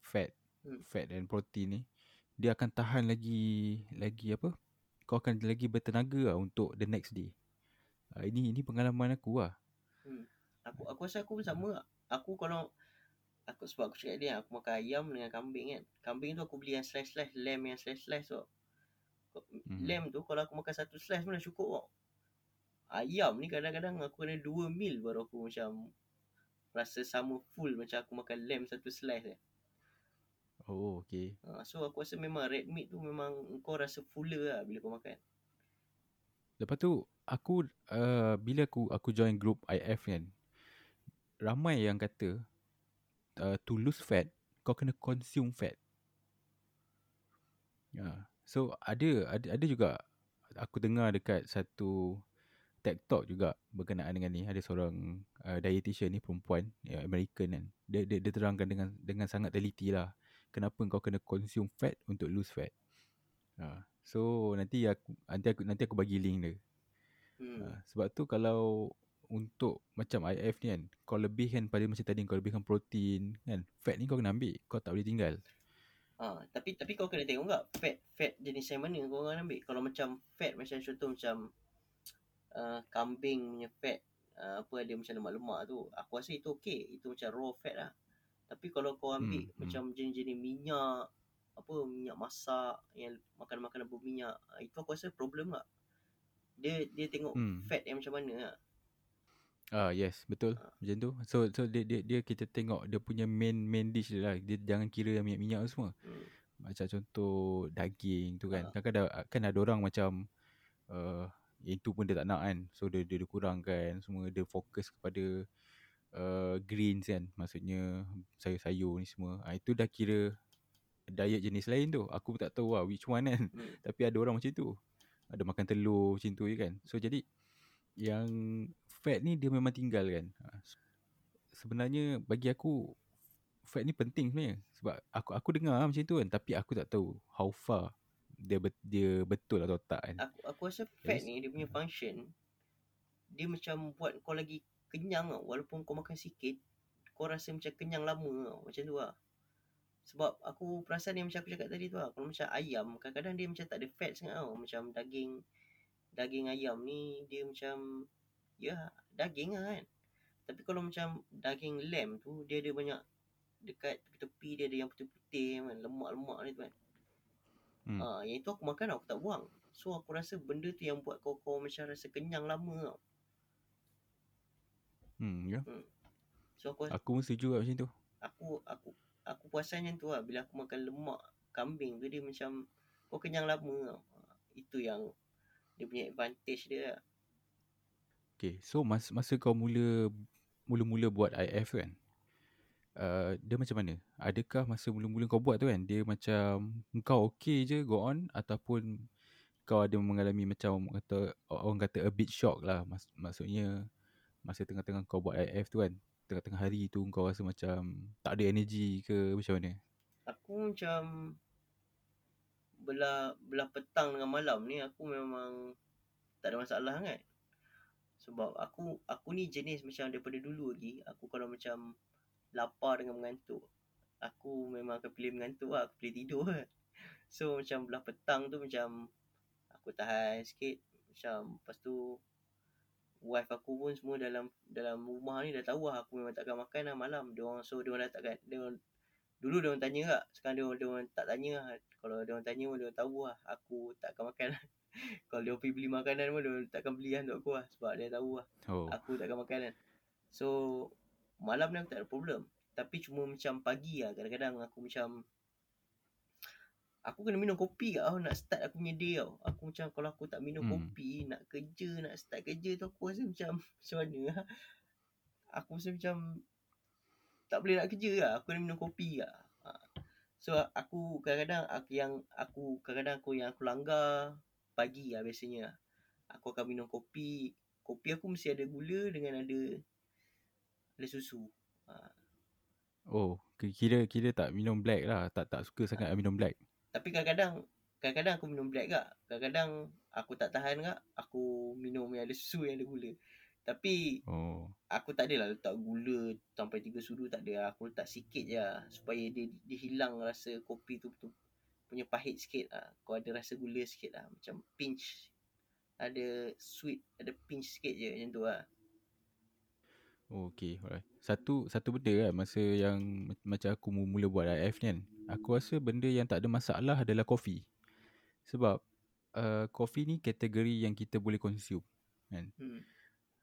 Fat, Hmm. fat dan protein ni dia akan tahan lagi lagi apa? Kau akan lagi bertenaga lah untuk the next day. Uh, ini ini pengalaman aku lah. Aku aku rasa aku pun sama lah. Aku kalau aku sebab aku cakap dia aku makan ayam dengan kambing kan. Kambing tu aku beli yang slice-slice, lamb yang slice-slice tu. Mhm. Lamb tu kalau aku makan satu slice pun dah cukup tau. Ayam ni kadang-kadang aku kena dua meal baru aku macam rasa sama full macam aku makan lamb satu slice eh. Oh, okay. Ha, so aku rasa memang red meat tu memang kau rasa fuller lah bila kau makan. Lepas tu aku uh, bila aku aku join group IF kan ramai yang kata uh, to lose fat kau kena consume fat. Ya. Yeah. So ada ada ada juga aku dengar dekat satu TED Talk juga berkenaan dengan ni ada seorang uh, dietitian ni perempuan ya, American kan. Dia, dia dia terangkan dengan dengan sangat teliti lah kenapa kau kena consume fat untuk lose fat. Ha. So nanti aku nanti aku nanti aku bagi link dia. Hmm. Ha, sebab tu kalau untuk macam IF ni kan kau lebihkan pada macam tadi kau lebihkan protein kan fat ni kau kena ambil kau tak boleh tinggal. Ha, tapi tapi kau kena tengok tak fat fat jenis yang mana kau orang ambil. Kalau macam fat macam contoh macam uh, kambing punya fat uh, apa ada macam lemak-lemak tu. Aku rasa itu okey. Itu macam raw fat lah. Tapi kalau kau ambil Hmm, hmm, macam jenis-jenis minyak apa minyak masak yang makan-makanan berminyak uh, itu aku rasa problem tak. Dia dia tengok Hmm. fat yang macam mana lah. Ah yes betul macam tu. So so dia dia, dia kita tengok dia punya main main dish dia lah. Dia jangan kira yang minyak-minyak tu semua. Hmm. Macam contoh daging tu kan. Ah. Kadang-kadang kan ada orang macam uh, itu pun dia tak nak kan. So dia dia, dia kurangkan semua dia fokus kepada uh, greens kan. Maksudnya sayur-sayur ni semua. Ah itu dah kira diet jenis lain tu. Aku pun tak tahu lah which one kan. Hmm. Tapi ada orang macam tu. Ada makan telur macam tu je kan. So jadi yang fat ni dia memang tinggal kan. Ha, Sebenarnya bagi aku fat ni penting sebenarnya. Sebab aku aku dengar macam tu kan tapi aku tak tahu how far dia bet, dia betul atau tak kan. Aku aku rasa fat Jadi- ni dia punya function dia macam buat kau lagi kenyang tau. Walaupun kau makan sikit, kau rasa macam kenyang lama tau. Macam tu lah. Sebab aku perasan yang macam aku cakap tadi tu lah. Kalau macam ayam, kadang-kadang dia macam tak ada fat sangat tau. Macam daging daging ayam ni dia macam ya daging lah kan. Tapi kalau macam daging lamb tu dia ada banyak dekat tepi-tepi dia ada yang putih-putih kan, lemak-lemak ni tu kan. Hmm. Ah, yang itu aku makan aku tak buang. So aku rasa benda tu yang buat kau kau macam rasa kenyang lama tau. Hmm ya. So aku Aku pun setuju lah macam tu. aku aku aku puasan macam tu lah bila aku makan lemak kambing tu dia macam kau kenyang lama tau. Itu yang dia punya advantage dia lah. Okay, so masa, masa kau mula mula-mula buat IF kan. Uh, dia macam mana? Adakah masa mula-mula kau buat tu kan, dia macam kau okay je go on ataupun kau ada mengalami macam kata orang kata a bit shock lah. Mas, maksudnya masa tengah-tengah kau buat IF tu kan, tengah-tengah hari tu kau rasa macam tak ada energy ke macam mana? Aku macam belah belah petang dengan malam ni aku memang tak ada masalah kan. Sebab aku aku ni jenis macam daripada dulu lagi aku kalau macam lapar dengan mengantuk aku memang akan pilih mengantuk lah aku pilih tidur kan. So macam belah petang tu macam aku tahan sikit macam lepas tu wife aku pun semua dalam dalam rumah ni dah tahu lah aku memang takkan makan lah malam. Dia orang so dia orang dah takkan dia orang Dulu dia orang tanya tak, sekarang dia orang, dia orang tak tanya lah. Kalau dia orang tanya pun dia orang tahu lah aku tak akan makan lah. Kalau dia orang pergi beli makanan pun dia orang takkan beli lah untuk aku lah. Sebab dia tahu lah Oh. aku tak akan makan kan. So malam ni aku tak ada problem. Tapi cuma macam pagi lah kadang-kadang aku macam Aku kena minum kopi kat tau nak start aku punya day tau. Aku macam kalau aku tak minum Hmm. kopi nak kerja nak start kerja tu aku rasa macam macam mana lah. Aku rasa macam tak boleh nak kerja lah. Aku kena minum kopi lah. Ha. So aku kadang-kadang aku yang aku kadang-kadang aku yang aku langgar pagi lah biasanya. Aku akan minum kopi. Kopi aku mesti ada gula dengan ada ada susu. Ha. Oh, ki- kira kira tak minum black lah. Tak tak suka sangat minum black. Tapi kadang-kadang kadang-kadang aku minum black kak. Kadang-kadang aku tak tahan kak. Aku minum yang ada susu yang ada gula. Tapi Oh. aku tak adalah letak gula sampai tiga sudu tak ada. lah. Aku letak sikit je lah, supaya dia, dia hilang rasa kopi tu betul punya pahit sikit lah. Kau ada rasa gula sikit lah. Macam pinch. Ada sweet, ada pinch sikit je macam tu lah. Oh, okay, alright. Satu satu benda kan masa yang ma- macam aku mu- mula buat IF ni kan. Aku rasa benda yang tak ada masalah adalah kopi. Sebab uh, kopi ni kategori yang kita boleh consume kan. Hmm.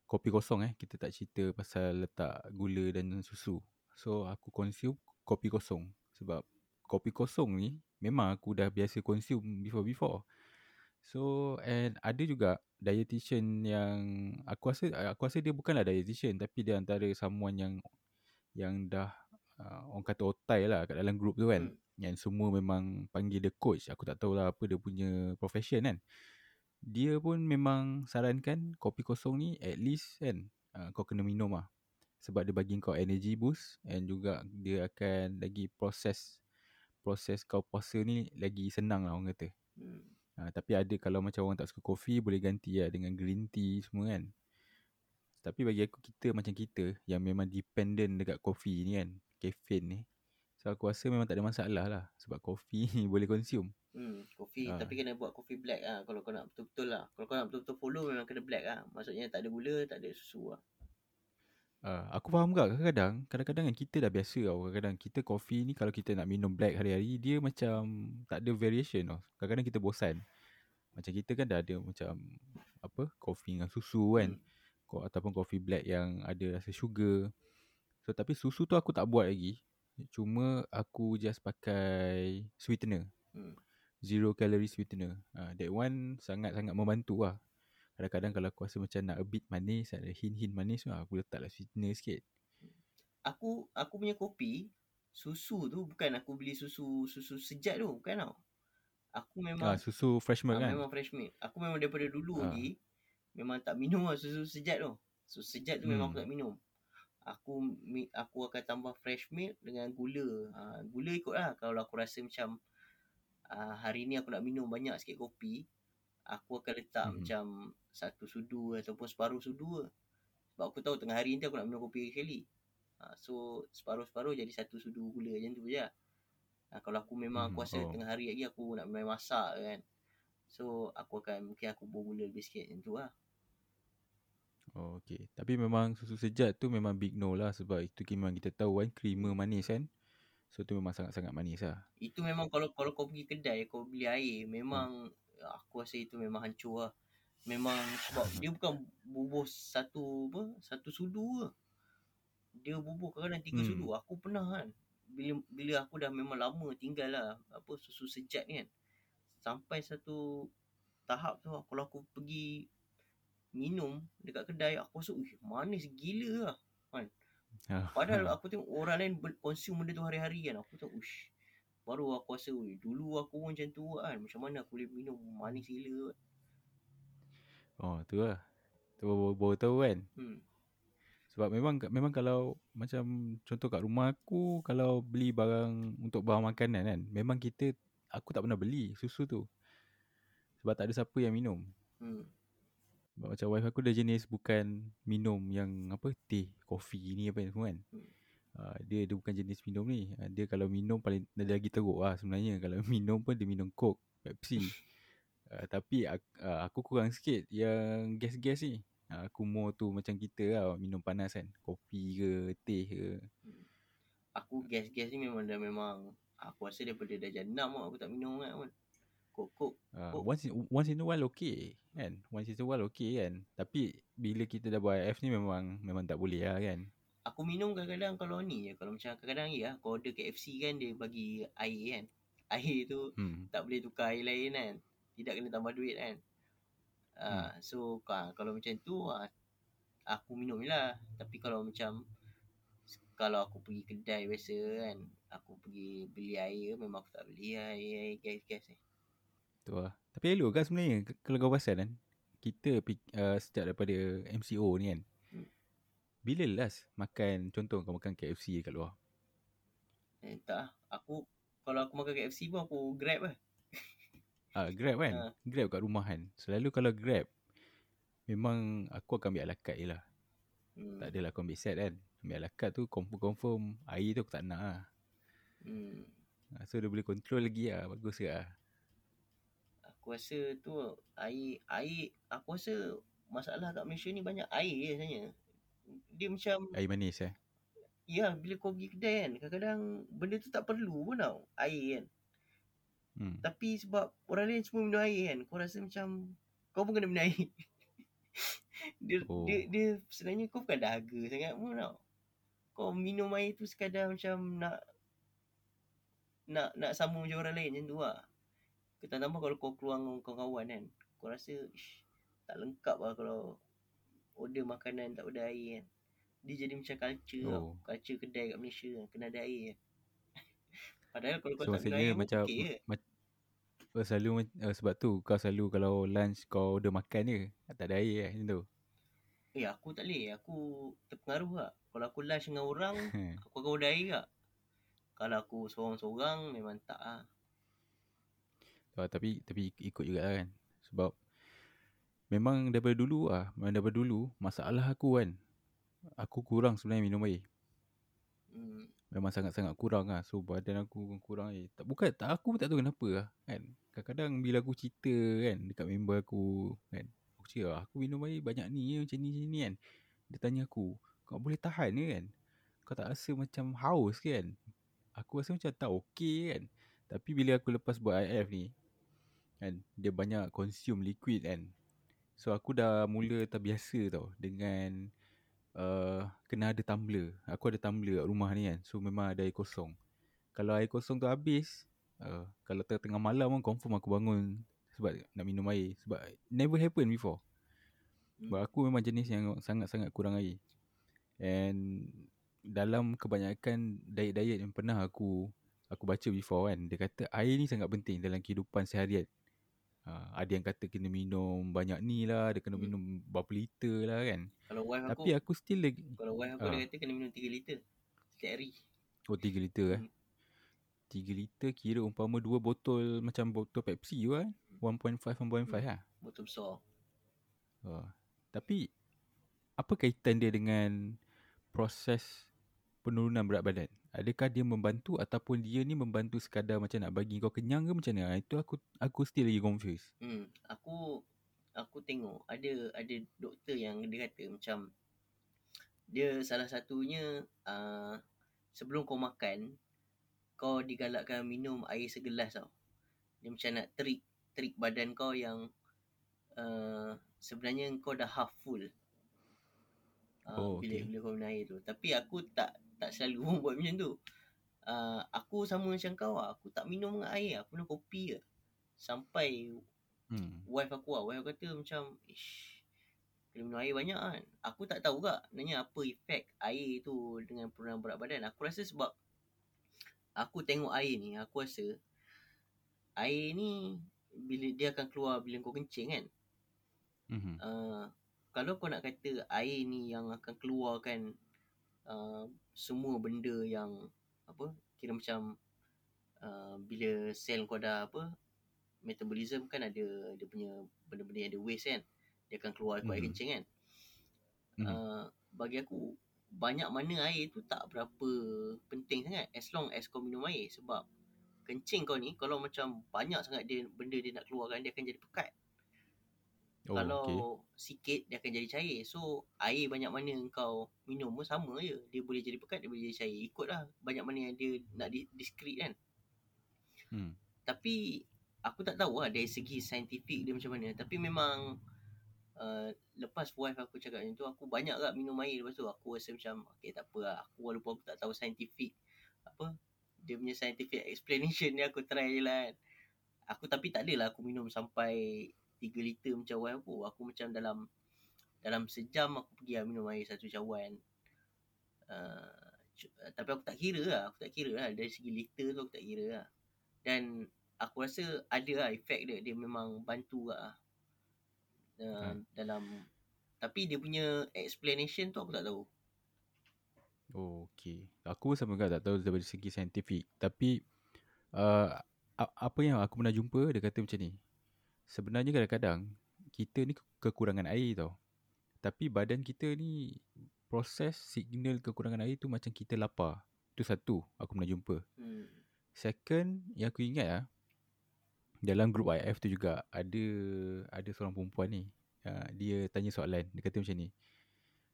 Kopi kosong eh, kita tak cerita pasal letak gula dan susu. So aku consume kopi kosong sebab kopi kosong ni memang aku dah biasa consume before before. So and ada juga dietitian yang aku rasa aku rasa dia bukanlah dietitian tapi dia antara someone yang yang dah uh, orang kata otai lah kat dalam group tu kan. Hmm. Yang semua memang panggil dia coach. Aku tak tahulah apa dia punya profession kan. Dia pun memang sarankan kopi kosong ni at least kan uh, kau kena minum lah. Sebab dia bagi kau energy boost and juga dia akan lagi proses proses kau puasa ni lagi senang lah orang kata. Hmm. Ha, tapi ada kalau macam orang tak suka kopi boleh ganti lah dengan green tea semua kan. Tapi bagi aku kita macam kita yang memang dependent dekat kopi ni kan, caffeine ni. So aku rasa memang tak ada masalah lah sebab kopi ni boleh consume. Hmm, kopi Ah. tapi kena buat kopi black ah kalau kau nak betul-betul lah. Kalau kau nak betul-betul follow memang kena black ah. Maksudnya tak ada gula, tak ada susu lah. Uh, aku faham juga kadang-kadang. Kadang-kadang kan kita dah biasa tau. Kadang-kadang kita kopi ni Kalau kita nak minum black hari-hari Dia macam Tak ada variation tau. Kadang-kadang kita bosan. Macam kita kan dah ada macam Apa Kopi dengan susu kan. Hmm. Ataupun kopi black yang Ada rasa sugar. So tapi susu tu aku tak buat lagi. Cuma aku just pakai Sweetener. Hmm. Zero calorie sweetener. Uh, That one Sangat-sangat membantu lah Kadang-kadang kalau aku rasa macam nak a bit manis Ada hint-hint manis tu Aku letaklah sweetener sikit Aku aku punya kopi susu tu bukan aku beli susu susu sejat tu, bukan tau. Aku memang Ah, susu fresh milk ah, kan? memang fresh milk. Aku memang daripada dulu Ah. lagi memang tak minum lah susu sejat tu. Susu sejat tu memang Hmm. aku tak minum. Aku aku akan tambah fresh milk dengan gula. Ha, gula ikut lah kalau aku rasa macam uh, hari ni aku nak minum banyak sikit kopi, aku akan letak Hmm. macam satu sudu ataupun separuh sudu. Sebab aku tahu tengah hari ni aku nak minum kopi sekali. Ha, so separuh-separuh jadi satu sudu gula macam tu je lah. Ha, kalau aku memang Hmm, rasa oh. tengah hari lagi aku nak main masak kan. So aku akan mungkin aku buang gula lebih sikit macam tu lah. Oh, okay. Tapi memang susu sejat tu memang big no lah sebab itu memang kita tahu kan creamer manis kan. So tu memang sangat-sangat manis lah. Itu memang kalau kalau kau pergi kedai kau beli air memang aku rasa itu memang hancur lah. Memang sebab dia bukan bubuh satu apa satu sudu ke. Dia bubuh kadang-kadang tiga Hmm. sudu. Aku pernah kan. Bila bila aku dah memang lama tinggal lah apa susu sejat ni kan. Sampai satu tahap tu kalau aku pergi minum dekat kedai aku rasa "Uish, manis gila lah. Kan. Ah, Padahal aku tengok orang lain consume benda tu hari-hari kan. Aku tengok, ush. Baru aku rasa, ui, dulu aku pun macam tu kan. Macam mana aku boleh minum manis gila. Oh, tu lah. Tu baru, baru tahu kan. Hmm. Sebab memang memang kalau macam contoh kat rumah aku kalau beli barang untuk bahan makanan kan, memang kita aku tak pernah beli susu tu. Sebab tak ada siapa yang minum. Hmm. Sebab macam wife aku dia jenis bukan minum yang apa teh, kopi ni apa ni semua kan. Hmm. Uh, dia dia bukan jenis minum ni. Uh, dia kalau minum paling dia lagi teruk lah sebenarnya. Kalau minum pun dia minum Coke, Pepsi. uh, tapi aku, uh, aku kurang sikit yang gas-gas ni. Uh, aku more tu macam kita lah minum panas kan. Kopi ke, teh ke. Aku gas-gas ni memang dah memang aku rasa daripada darjah 6 lah aku tak minum kan. kan. Kok-kok. Uh, once in, once in a while okay kan. Once in a while okay kan. Tapi bila kita dah buat IF ni memang memang tak boleh lah kan. Aku minum kadang-kadang kalau ni je. Kalau macam kadang-kadang ya, kau order KFC kan dia bagi air kan. Air tu Hmm. tak boleh tukar air lain kan. Tidak kena tambah duit kan. Uh, so ka, kalau macam tu uh, aku minum je lah. Tapi kalau macam kalau aku pergi kedai biasa kan, aku pergi beli air memang aku tak beli lah air, air gas-gas ni. Tu lah. Tapi elok kan sebenarnya kalau kau perasan kan. Kita uh, sejak daripada MCO ni kan. Bila last makan contoh kau makan KFC kat luar. Eh, tak lah. Aku kalau aku makan KFC pun aku grab lah. Ah Grab kan. Ha. Grab kat rumah kan. Selalu kalau Grab memang aku akan ambil ala carte je lah. Hmm. Tak adalah aku ambil set kan. Ambil ala carte tu confirm-confirm air tu aku tak nak lah. Hmm. Ah, So dia boleh control lagi lah. Bagus ke lah. Aku rasa tu air air aku rasa masalah kat Malaysia ni banyak air je sebenarnya. Dia macam Air manis eh. ya bila kau pergi kedai kan kadang-kadang benda tu tak perlu pun tau air kan. Hmm. Tapi sebab orang lain semua minum air kan kau rasa macam kau pun kena minum air. dia, Oh. dia dia sebenarnya kau bukan dahaga sangat pun tau. Kau minum air tu sekadar macam nak nak nak sama macam orang lain macam tu lah. Kita tambah kalau kau keluar dengan kawan-kawan kan. Kau rasa ish, tak lengkap lah kalau order makanan tak ada air kan. Dia jadi macam culture oh. tau. Oh. Culture kedai kat Malaysia kan. Kena ada air kan. Padahal kalau kau So tak maksudnya air macam okey je. ma- Oh, selalu uh, sebab tu kau selalu kalau lunch kau order makan je. Tak ada air lah macam tu. Eh aku tak boleh. Aku terpengaruh lah. Kalau aku lunch dengan orang, Hmm. aku akan order air tak. Kalau aku seorang-seorang, memang tak lah. Oh, tapi tapi ik- ikut juga lah kan. Sebab memang daripada dulu ah, memang daripada dulu masalah aku kan. Aku kurang sebenarnya minum air. Hmm. Memang sangat-sangat kurang lah. So badan aku kurang air. Tak bukan tak aku pun tak tahu kenapa lah kan. Kadang-kadang bila aku cerita kan dekat member aku kan. Aku cerita "Ah, aku minum air banyak ni macam ni macam ni kan. Dia tanya aku, kau boleh tahan ke kan? Kau tak rasa macam haus ke kan? Aku rasa macam tak okey kan. Tapi bila aku lepas buat IF ni kan dia banyak consume liquid kan. So aku dah mula terbiasa tau dengan uh, kena ada tumbler. Aku ada tumbler kat rumah ni kan. So memang ada air kosong. Kalau air kosong tu habis, uh, kalau tengah malam pun confirm aku bangun sebab nak minum air. Sebab never happen before. Sebab aku memang jenis yang sangat-sangat kurang air. And dalam kebanyakan diet-diet yang pernah aku aku baca before kan, dia kata air ni sangat penting dalam kehidupan seharian. Uh, ada yang kata kena minum banyak ni lah, dia kena Hmm. minum berapa liter lah kan. Kalau wife aku, Tapi aku still lagi kalau wife aku Ah. dia kata kena minum 3 liter. Setiap hari. Oh 3 liter eh Hmm. 3 liter kira umpama 2 botol Macam botol Pepsi tu kan 1.5 1.5 Hmm. lah Botol besar. oh. Tapi Apa kaitan dia dengan Proses Penurunan berat badan Adakah dia membantu Ataupun dia ni membantu sekadar Macam nak bagi kau kenyang ke macam mana Ah, Itu aku Aku still lagi confused Hmm, aku aku tengok ada ada doktor yang dia kata macam dia salah satunya uh, sebelum kau makan kau digalakkan minum air segelas tau. Dia macam nak trick trick badan kau yang uh, sebenarnya kau dah half full. Uh, Oh, bila okay. bila kau minum air tu. Tapi aku tak tak selalu pun buat macam tu. Uh, aku sama macam kau lah. Aku tak minum dengan air. Aku minum kopi je. Sampai hmm. wife aku lah. Wife aku kata macam, ish, kena minum air banyak kan. Aku tak tahu kak nanya apa efek air tu dengan penurunan berat badan. Aku rasa sebab aku tengok air ni, aku rasa air ni bila dia akan keluar bila kau kencing kan. Mhm. Uh, kalau kau nak kata air ni yang akan keluarkan uh, semua benda yang apa kira macam uh, bila sel kau dah apa metabolism kan ada dia punya benda-benda yang ada waste kan dia akan keluar ikut air Mhm. kencing kan Mhm. uh, bagi aku banyak mana air tu tak berapa penting sangat as long as kau minum air sebab kencing kau ni kalau macam banyak sangat dia benda dia nak keluarkan dia akan jadi pekat Oh, kalau okay. sikit dia akan jadi cair. So air banyak mana kau minum pun sama je. Dia boleh jadi pekat dia boleh jadi cair. Ikutlah. Banyak mana yang dia nak di- discreet kan. Hmm. tapi aku tak tahu lah dari segi saintifik dia macam mana. Tapi memang uh, lepas wife aku cakap macam tu aku banyak tak minum air. Lepas tu aku rasa macam okay tak apa lah. Aku walaupun aku tak tahu saintifik apa dia punya scientific explanation dia aku try je lah kan. Aku tapi tak adalah aku minum sampai 3 liter macam wife aku aku macam dalam dalam sejam aku pergi lah minum air satu cawan uh, tapi aku tak kira lah aku tak kira lah dari segi liter tu aku tak kira lah dan aku rasa ada lah efek dia dia memang bantu lah uh, Hmm. dalam tapi dia punya explanation tu aku tak tahu Oh, okay. Aku pun sama juga tak tahu daripada segi saintifik. Tapi uh, apa yang aku pernah jumpa dia kata macam ni. Sebenarnya kadang-kadang kita ni ke- kekurangan air tau. Tapi badan kita ni proses signal kekurangan air tu macam kita lapar. Itu satu aku pernah jumpa. hmm. Second yang aku ingat ah dalam grup IF tu juga ada ada seorang perempuan ni. Uh, dia tanya soalan. Dia kata macam ni.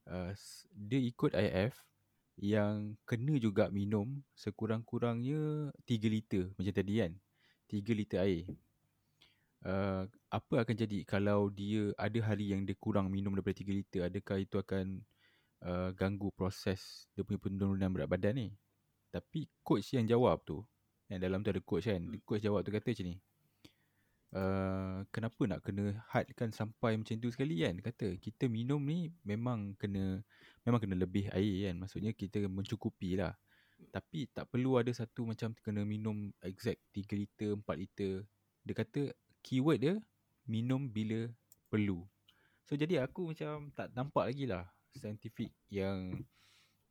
Uh, dia ikut IF yang kena juga minum sekurang-kurangnya 3 liter macam tadi kan. 3 liter air. Uh, apa akan jadi kalau dia ada hari yang dia kurang minum daripada 3 liter? Adakah itu akan uh, ganggu proses dia punya penurunan berat badan ni? Tapi coach yang jawab tu, yang dalam tu ada coach kan. Hmm. Coach jawab tu kata macam ni. Uh, kenapa nak kena hadkan sampai macam tu sekali kan? Kata kita minum ni memang kena memang kena lebih air kan. Maksudnya kita mencukupi lah. Tapi tak perlu ada satu macam kena minum exact 3 liter, 4 liter. Dia kata keyword dia minum bila perlu. So jadi aku macam tak nampak lagi lah scientific yang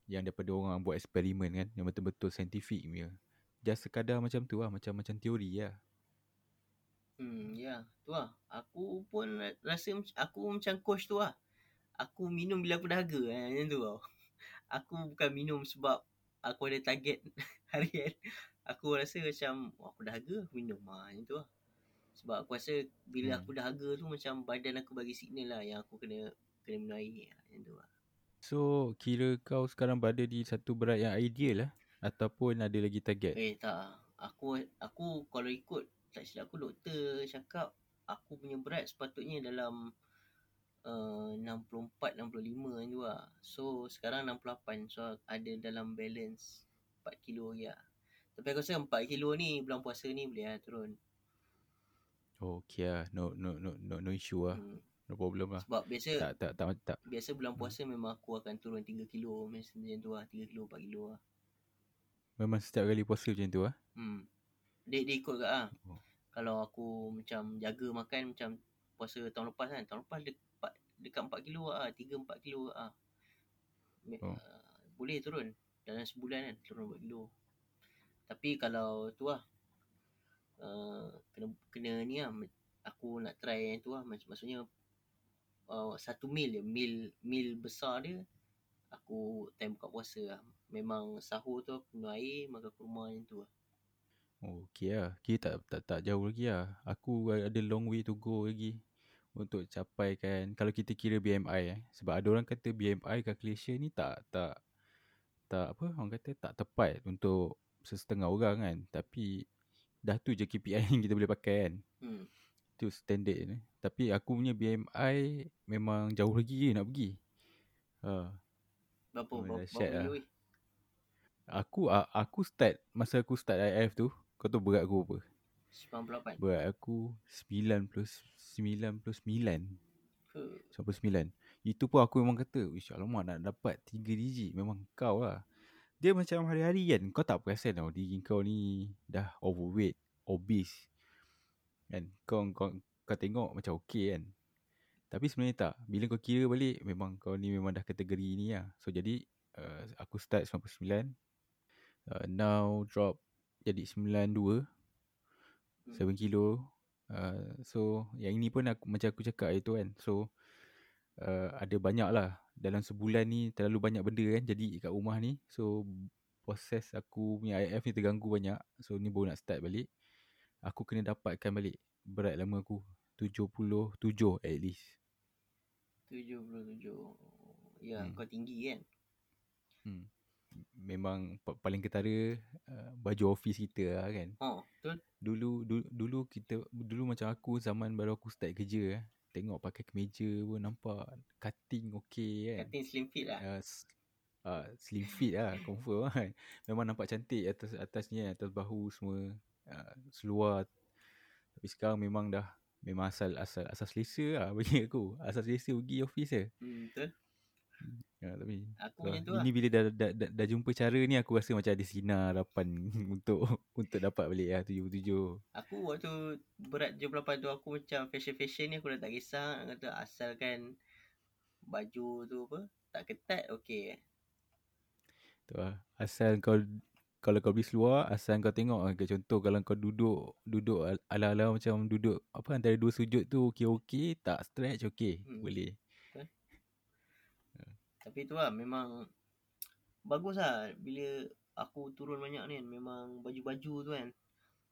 yang daripada orang buat eksperimen kan yang betul-betul scientific punya. Just sekadar macam tu lah, macam macam teori lah. Hmm, ya, tu lah. Aku pun ra- rasa aku macam coach tu lah. Aku minum bila aku dahaga eh, macam tu tau. Aku bukan minum sebab aku ada target harian. Aku rasa macam aku dahaga aku minum ha, macam tu lah. Sebab aku rasa bila Hmm. aku dahaga tu macam badan aku bagi signal lah yang aku kena kena minum air macam tu lah. So kira kau sekarang berada di satu berat yang ideal lah ataupun ada lagi target? Eh tak. Aku aku kalau ikut tak silap aku doktor cakap aku punya berat sepatutnya dalam uh, 64 65 macam tu lah. So sekarang 68 so ada dalam balance 4 kilo lah. Tapi aku rasa 4 kilo ni bulan puasa ni boleh lah turun. Oh, okay lah. No, no, no, no, no issue lah. Hmm. No problem lah. Sebab biasa Tak, tak, tak, tak. biasa bulan Hmm. puasa memang aku akan turun 3 kilo macam tu lah. 3 kilo 4 kilo lah. Memang setiap kali puasa macam tu lah. Hmm. Dia, dia ikut kat lah. Oh. Kalau aku macam jaga makan macam puasa tahun lepas kan. Tahun lepas dekat, dekat 4 kilo lah. 3-4 kilo lah. Oh. Uh, boleh turun. Dalam sebulan kan turun 4 kilo. Tapi kalau tu lah. Uh, kena, kena ni lah. Aku nak try yang tu lah. Maksud, maksudnya uh, satu meal je. Meal, meal besar dia. Aku time buka puasa lah. Memang sahur tu aku minum air. Makan kurma macam tu lah. Oh, okay lah. Kira tak, tak, tak jauh lagi lah. Aku ada long way to go lagi. Untuk capai kan. Kalau kita kira BMI eh. Sebab ada orang kata BMI calculation ni tak, tak, tak apa orang kata tak tepat untuk sesetengah orang kan. Tapi dah tu je KPI yang kita boleh pakai kan. Hmm. Tu standard ni. Tapi aku punya BMI memang jauh lagi nak pergi. Ha. Berapa, berapa, berapa lah. weh? Aku aku start masa aku start IF tu, kau tahu berat aku apa? 98 Berat aku 99 99. ke 99. Itu pun aku memang kata, alamak nak dapat 3 digit memang kau lah. Dia macam hari-hari kan, kau tak perasan tau diri kau ni dah overweight, obese. Kan, kau, kau, kau tengok macam okay kan. Tapi sebenarnya tak. Bila kau kira balik, memang kau ni memang dah kategori ni lah. So jadi, uh, aku start 99. Uh, now drop jadi 92. 7 Hmm. kilo. Uh, so, yang ini pun aku, macam aku cakap itu kan. So, uh, ada banyak lah. Dalam sebulan ni terlalu banyak benda kan jadi kat rumah ni. So, proses aku punya IF ni terganggu banyak. So, ni baru nak start balik. Aku kena dapatkan balik berat lama aku. 77 at least. 77. Ya, Hmm. kau tinggi kan? Hmm. Memang pa- paling ketara uh, baju office kita lah kan. Oh, betul. Dulu, dulu dulu kita dulu macam aku zaman baru aku start kerja eh. Tengok pakai kemeja pun nampak cutting okey kan. Kating slim fit lah. Uh, s- uh, slim fit lah confirm kan. Memang nampak cantik atas atas ni kan, atas bahu semua uh, seluar. Tapi sekarang memang dah memang asal asal asal selesa lah bagi aku. Asal selesa pergi office je. Hmm, betul. Ya, tapi Aku macam tu lah. ini bila dah, dah, dah, dah jumpa cara ni aku rasa macam ada sinar harapan untuk untuk dapat balik lah 77. Aku waktu berat 78 tu aku macam fashion-fashion ni aku dah tak kisah kata asalkan baju tu apa tak ketat okey. Tu lah. Asal kau kalau kau beli seluar asal kau tengok okay, contoh kalau kau duduk duduk al- ala-ala macam duduk apa antara dua sujud tu okey-okey tak stretch okey Hmm. boleh. Tapi tu lah memang bagus lah bila aku turun banyak ni kan. Memang baju-baju tu kan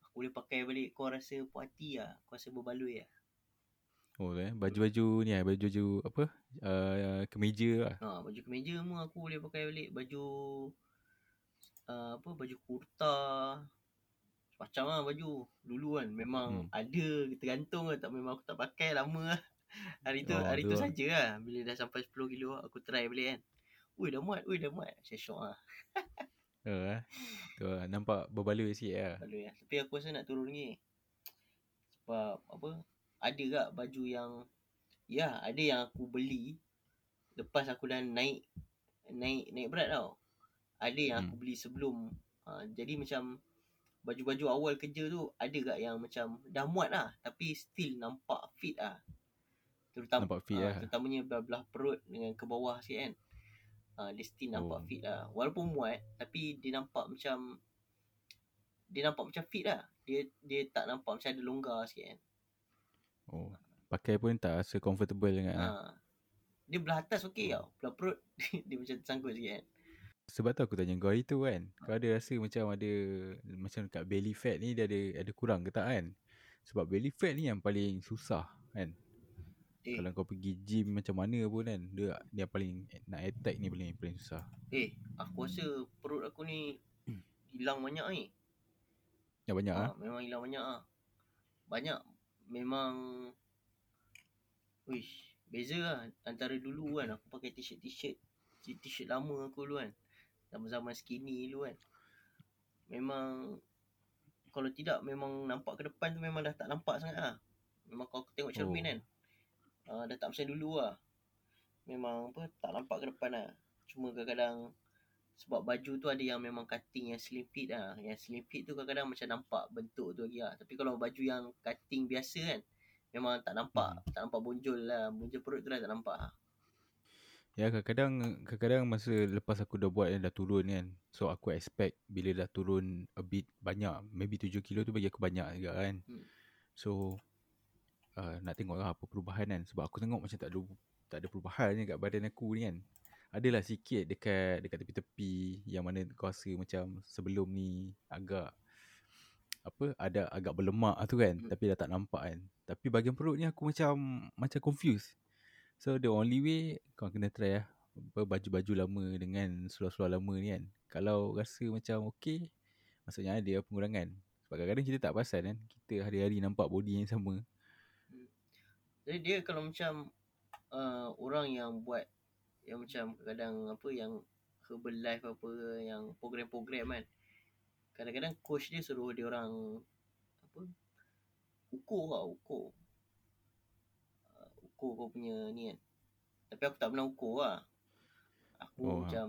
aku boleh pakai balik kau rasa puas hati lah. Kau rasa berbaloi lah. Oh eh baju-baju ni lah baju-baju apa? Uh, kemeja lah. ha, baju kemeja semua aku boleh pakai balik. Baju uh, apa baju kurta. Macam lah baju dulu kan. Memang Hmm. ada tergantung lah. Tak memang aku tak pakai lama lah hari tu Oh, hari tu tu lah. saja lah bila dah sampai 10 kilo aku try balik kan Ui dah muat, ui dah muat. Saya syok lah. Uh, eh. Tu lah nampak berbaloi sikit lah. Baloi lah. Tapi aku rasa nak turun lagi. Sebab apa? Ada tak baju yang ya, ada yang aku beli lepas aku dah naik naik naik berat tau. Ada yang aku Hmm. beli sebelum. Ha, jadi macam baju-baju awal kerja tu ada tak yang macam dah muat lah tapi still nampak fit lah. Terutama Nampak fit ah, lah. Terutamanya belah-belah perut dengan ke bawah sikit kan. Ha, dia still nampak Oh. fit lah. Walaupun muat tapi dia nampak macam dia nampak macam fit lah. Dia dia tak nampak macam ada longgar sikit kan. Oh. Pakai pun tak rasa comfortable lah. Ha. Dia belah atas okey Oh. tau. Belah perut dia macam tersangkut sikit kan. Sebab tu aku tanya kau hari tu kan. Kau ada rasa macam ada macam kat belly fat ni dia ada ada kurang ke tak kan? Sebab belly fat ni yang paling susah kan. Eh, Kalau kau pergi gym macam mana pun kan dia dia paling nak attack ni paling paling susah. eh aku rasa perut aku ni hilang banyak ni. Ya banyak Ha, ah. memang hilang banyak ah. Banyak memang Wish, beza lah antara dulu kan aku pakai t-shirt t-shirt t-shirt lama aku dulu kan. Zaman-zaman skinny dulu kan. Memang kalau tidak memang nampak ke depan tu memang dah tak nampak sangat lah. Memang kalau aku tengok cermin Oh. kan. Uh, dah tak macam dulu lah. Memang apa tak nampak ke depan lah. Cuma kadang-kadang sebab baju tu ada yang memang cutting yang slim fit lah. Yang slim fit tu kadang-kadang macam nampak bentuk tu lagi lah. Tapi kalau baju yang cutting biasa kan memang tak nampak. Hmm. Tak nampak bonjol lah. Bonjol perut tu dah tak nampak lah. Ya kadang-kadang kadang-kadang masa lepas aku dah buat dah turun kan. So aku expect bila dah turun a bit banyak, maybe 7 kilo tu bagi aku banyak juga kan. Hmm. So uh, nak tengok lah apa perubahan kan sebab aku tengok macam tak ada tak ada perubahan je kat badan aku ni kan. Adalah sikit dekat dekat tepi-tepi yang mana kau rasa macam sebelum ni agak apa ada agak berlemak tu kan Hmm. tapi dah tak nampak kan. Tapi bahagian perut ni aku macam macam confused. So the only way kau kena try lah baju-baju lama dengan seluar-seluar lama ni kan. Kalau rasa macam okey, maksudnya ada pengurangan. Sebab kadang-kadang kita tak perasan kan, kita hari-hari nampak body yang sama. Jadi dia kalau macam uh, orang yang buat yang macam kadang apa yang Herbalife apa yang program-program kan. Kadang-kadang coach dia suruh dia orang apa ukur lah ukur. Uh, ukur kau punya ni kan. Tapi aku tak pernah ukur lah. Aku Oh, ha. macam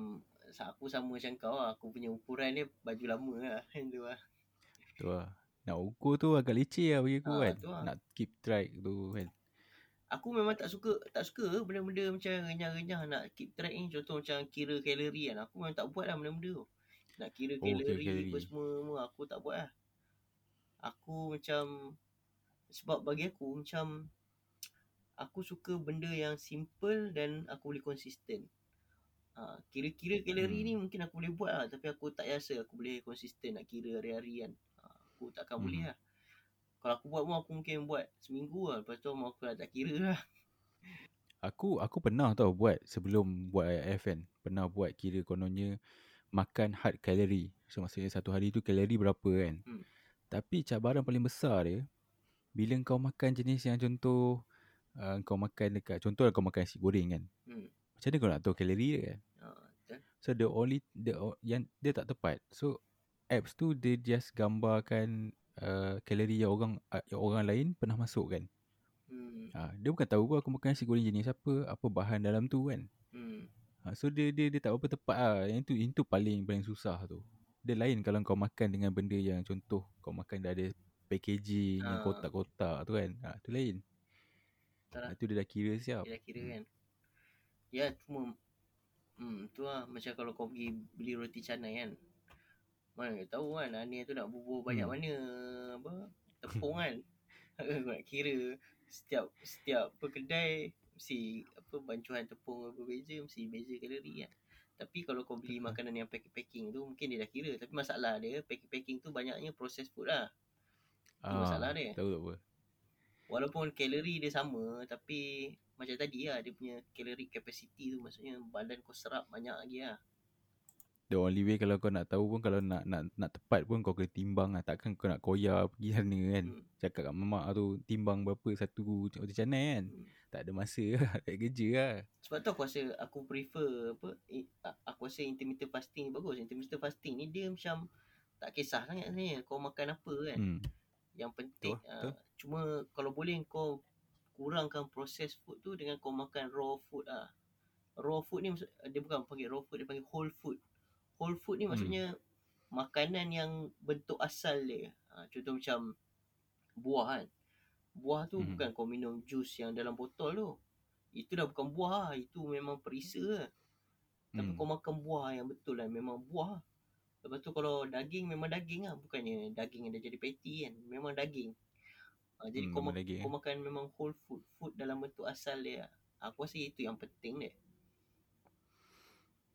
sa- aku sama macam kau lah. Aku punya ukuran dia baju lama lah. Macam tu lah. Tu lah. Nak ukur tu agak leceh lah bagi aku Ah, kan. lah. Nak keep track tu kan. Aku memang tak suka tak suka benda-benda macam renyah-renyah nak keep track ni. Contoh macam kira kalori kan. Aku memang tak buat lah benda-benda tu. Nak kira Oh, kalori apa semua, semua aku tak buat lah. Aku macam sebab bagi aku macam aku suka benda yang simple dan aku boleh konsisten. Ha, kira-kira kalori Hmm. ni mungkin aku boleh buat lah tapi aku tak rasa aku boleh konsisten nak kira hari-hari kan. Ha, aku takkan Hmm. boleh lah. Kalau aku buat pun aku mungkin buat seminggu lah. Lepas tu aku dah tak kira lah. Aku aku pernah tau buat sebelum buat IF kan. Pernah buat kira kononnya makan hard calorie. So maksudnya satu hari tu kalori berapa kan. Hmm. Tapi cabaran paling besar dia bila kau makan jenis yang contoh uh, kau makan dekat contoh kau makan nasi goreng kan. Hmm. Macam mana kau nak tahu kalori dia kan? Betul. So the only the yang dia tak tepat. So apps tu dia just gambarkan uh, kalori yang orang uh, yang orang lain pernah masuk kan. Hmm. Ha, dia bukan tahu pun aku makan nasi goreng jenis apa, apa bahan dalam tu kan. Hmm. Ha, so dia dia dia tak apa tepat lah. Yang tu itu paling paling susah tu. Dia lain kalau kau makan dengan benda yang contoh kau makan dah ada packaging yang Ah. kotak-kotak tu kan. Ha, tu lain. Ha, tu dia dah kira siap. Kira kira Hmm. kan. Ya cuma hmm tu lah macam kalau kau pergi beli roti canai kan. Mana kau tahu kan Ani tu nak bubuh banyak Hmm. mana apa tepung kan. kau nak kira setiap setiap apa kedai mesti apa bancuhan tepung berbeza mesti beza kalori kan. Tapi kalau kau beli makanan yang packing-packing tu mungkin dia dah kira tapi masalah dia packing-packing tu banyaknya processed food lah. Tu masalah dia. Ah, Tahu tak apa. Walaupun kalori dia sama tapi macam tadi lah dia punya caloric capacity tu maksudnya badan kau serap banyak lagi lah. The only way kalau kau nak tahu pun kalau nak nak nak tepat pun kau kena timbang lah. Takkan kau nak koyak pergi sana kan. Hmm. Cakap kat mamak tu timbang berapa satu roti canai kan. Hmm. Tak ada masa lah. Tak ada kerja lah. Sebab tu aku rasa aku prefer apa aku rasa intermittent fasting ni bagus. Intermittent fasting ni dia macam tak kisah sangat sebenarnya kau makan apa kan. Hmm. Yang penting Betul, betul. uh, cuma kalau boleh kau kurangkan processed food tu dengan kau makan raw food lah. Raw food ni dia bukan panggil raw food dia panggil whole food. Whole food ni Hmm. maksudnya makanan yang bentuk asal dia. Ha, contoh macam buah kan. Buah tu Hmm. bukan kau minum jus yang dalam botol tu. Itu dah bukan buah lah. Itu memang perisa lah. Tapi Hmm. kau makan buah yang betul lah. Memang buah lah. Lepas tu kalau daging memang daging lah. Bukannya daging yang dah jadi patty kan. Memang daging. Ha, jadi Hmm, kau, ma- daging, kau makan memang whole food. Food dalam bentuk asal dia. Aku rasa itu yang penting dia.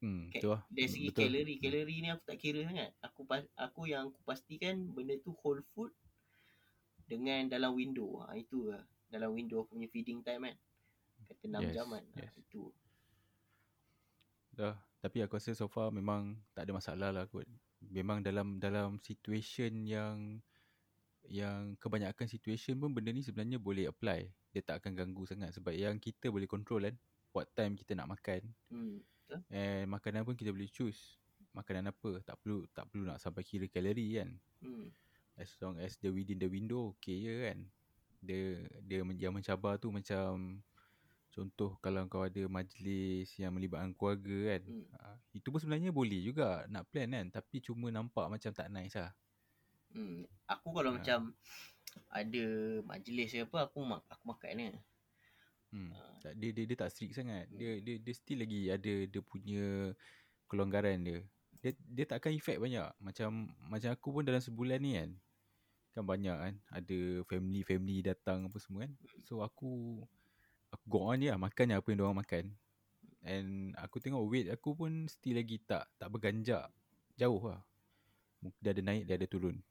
Hmm, tu lah. Dari Hmm, segi betul. kalori, kalori ni aku tak kira sangat. Aku pas, aku yang aku pastikan benda tu whole food dengan dalam window. Ha, itu lah. Dalam window aku punya feeding time kan. Kata 6 Yes, jam kan. Ha, yes. itu. Dah. Tapi aku rasa so far memang tak ada masalah lah kot. Memang dalam dalam situation yang yang kebanyakan situation pun benda ni sebenarnya boleh apply. Dia tak akan ganggu sangat sebab yang kita boleh control kan what time kita nak makan Hmm. Betul? and makanan pun kita boleh choose makanan apa. Tak perlu tak perlu nak sampai kira kalori kan. Hmm. As long as dia within the window okay je kan. Dia dia yang mencabar tu macam contoh kalau kau ada majlis yang melibatkan keluarga kan. Hmm. Ha, itu pun sebenarnya boleh juga nak plan kan tapi cuma nampak macam tak nice lah. Hmm. Aku kalau Ha. macam ada majlis ke apa aku mak aku makan ni. Hmm. Ha. Tak, dia, dia dia tak strict sangat. Hmm. Dia dia dia still lagi ada dia punya kelonggaran dia. Dia dia tak akan effect banyak. Macam macam aku pun dalam sebulan ni kan. Kan banyak kan. Ada family-family datang apa semua kan. So aku aku go on je lah makan je apa yang diorang makan. And aku tengok weight aku pun still lagi tak tak berganjak jauh lah. Dia ada naik, dia ada turun.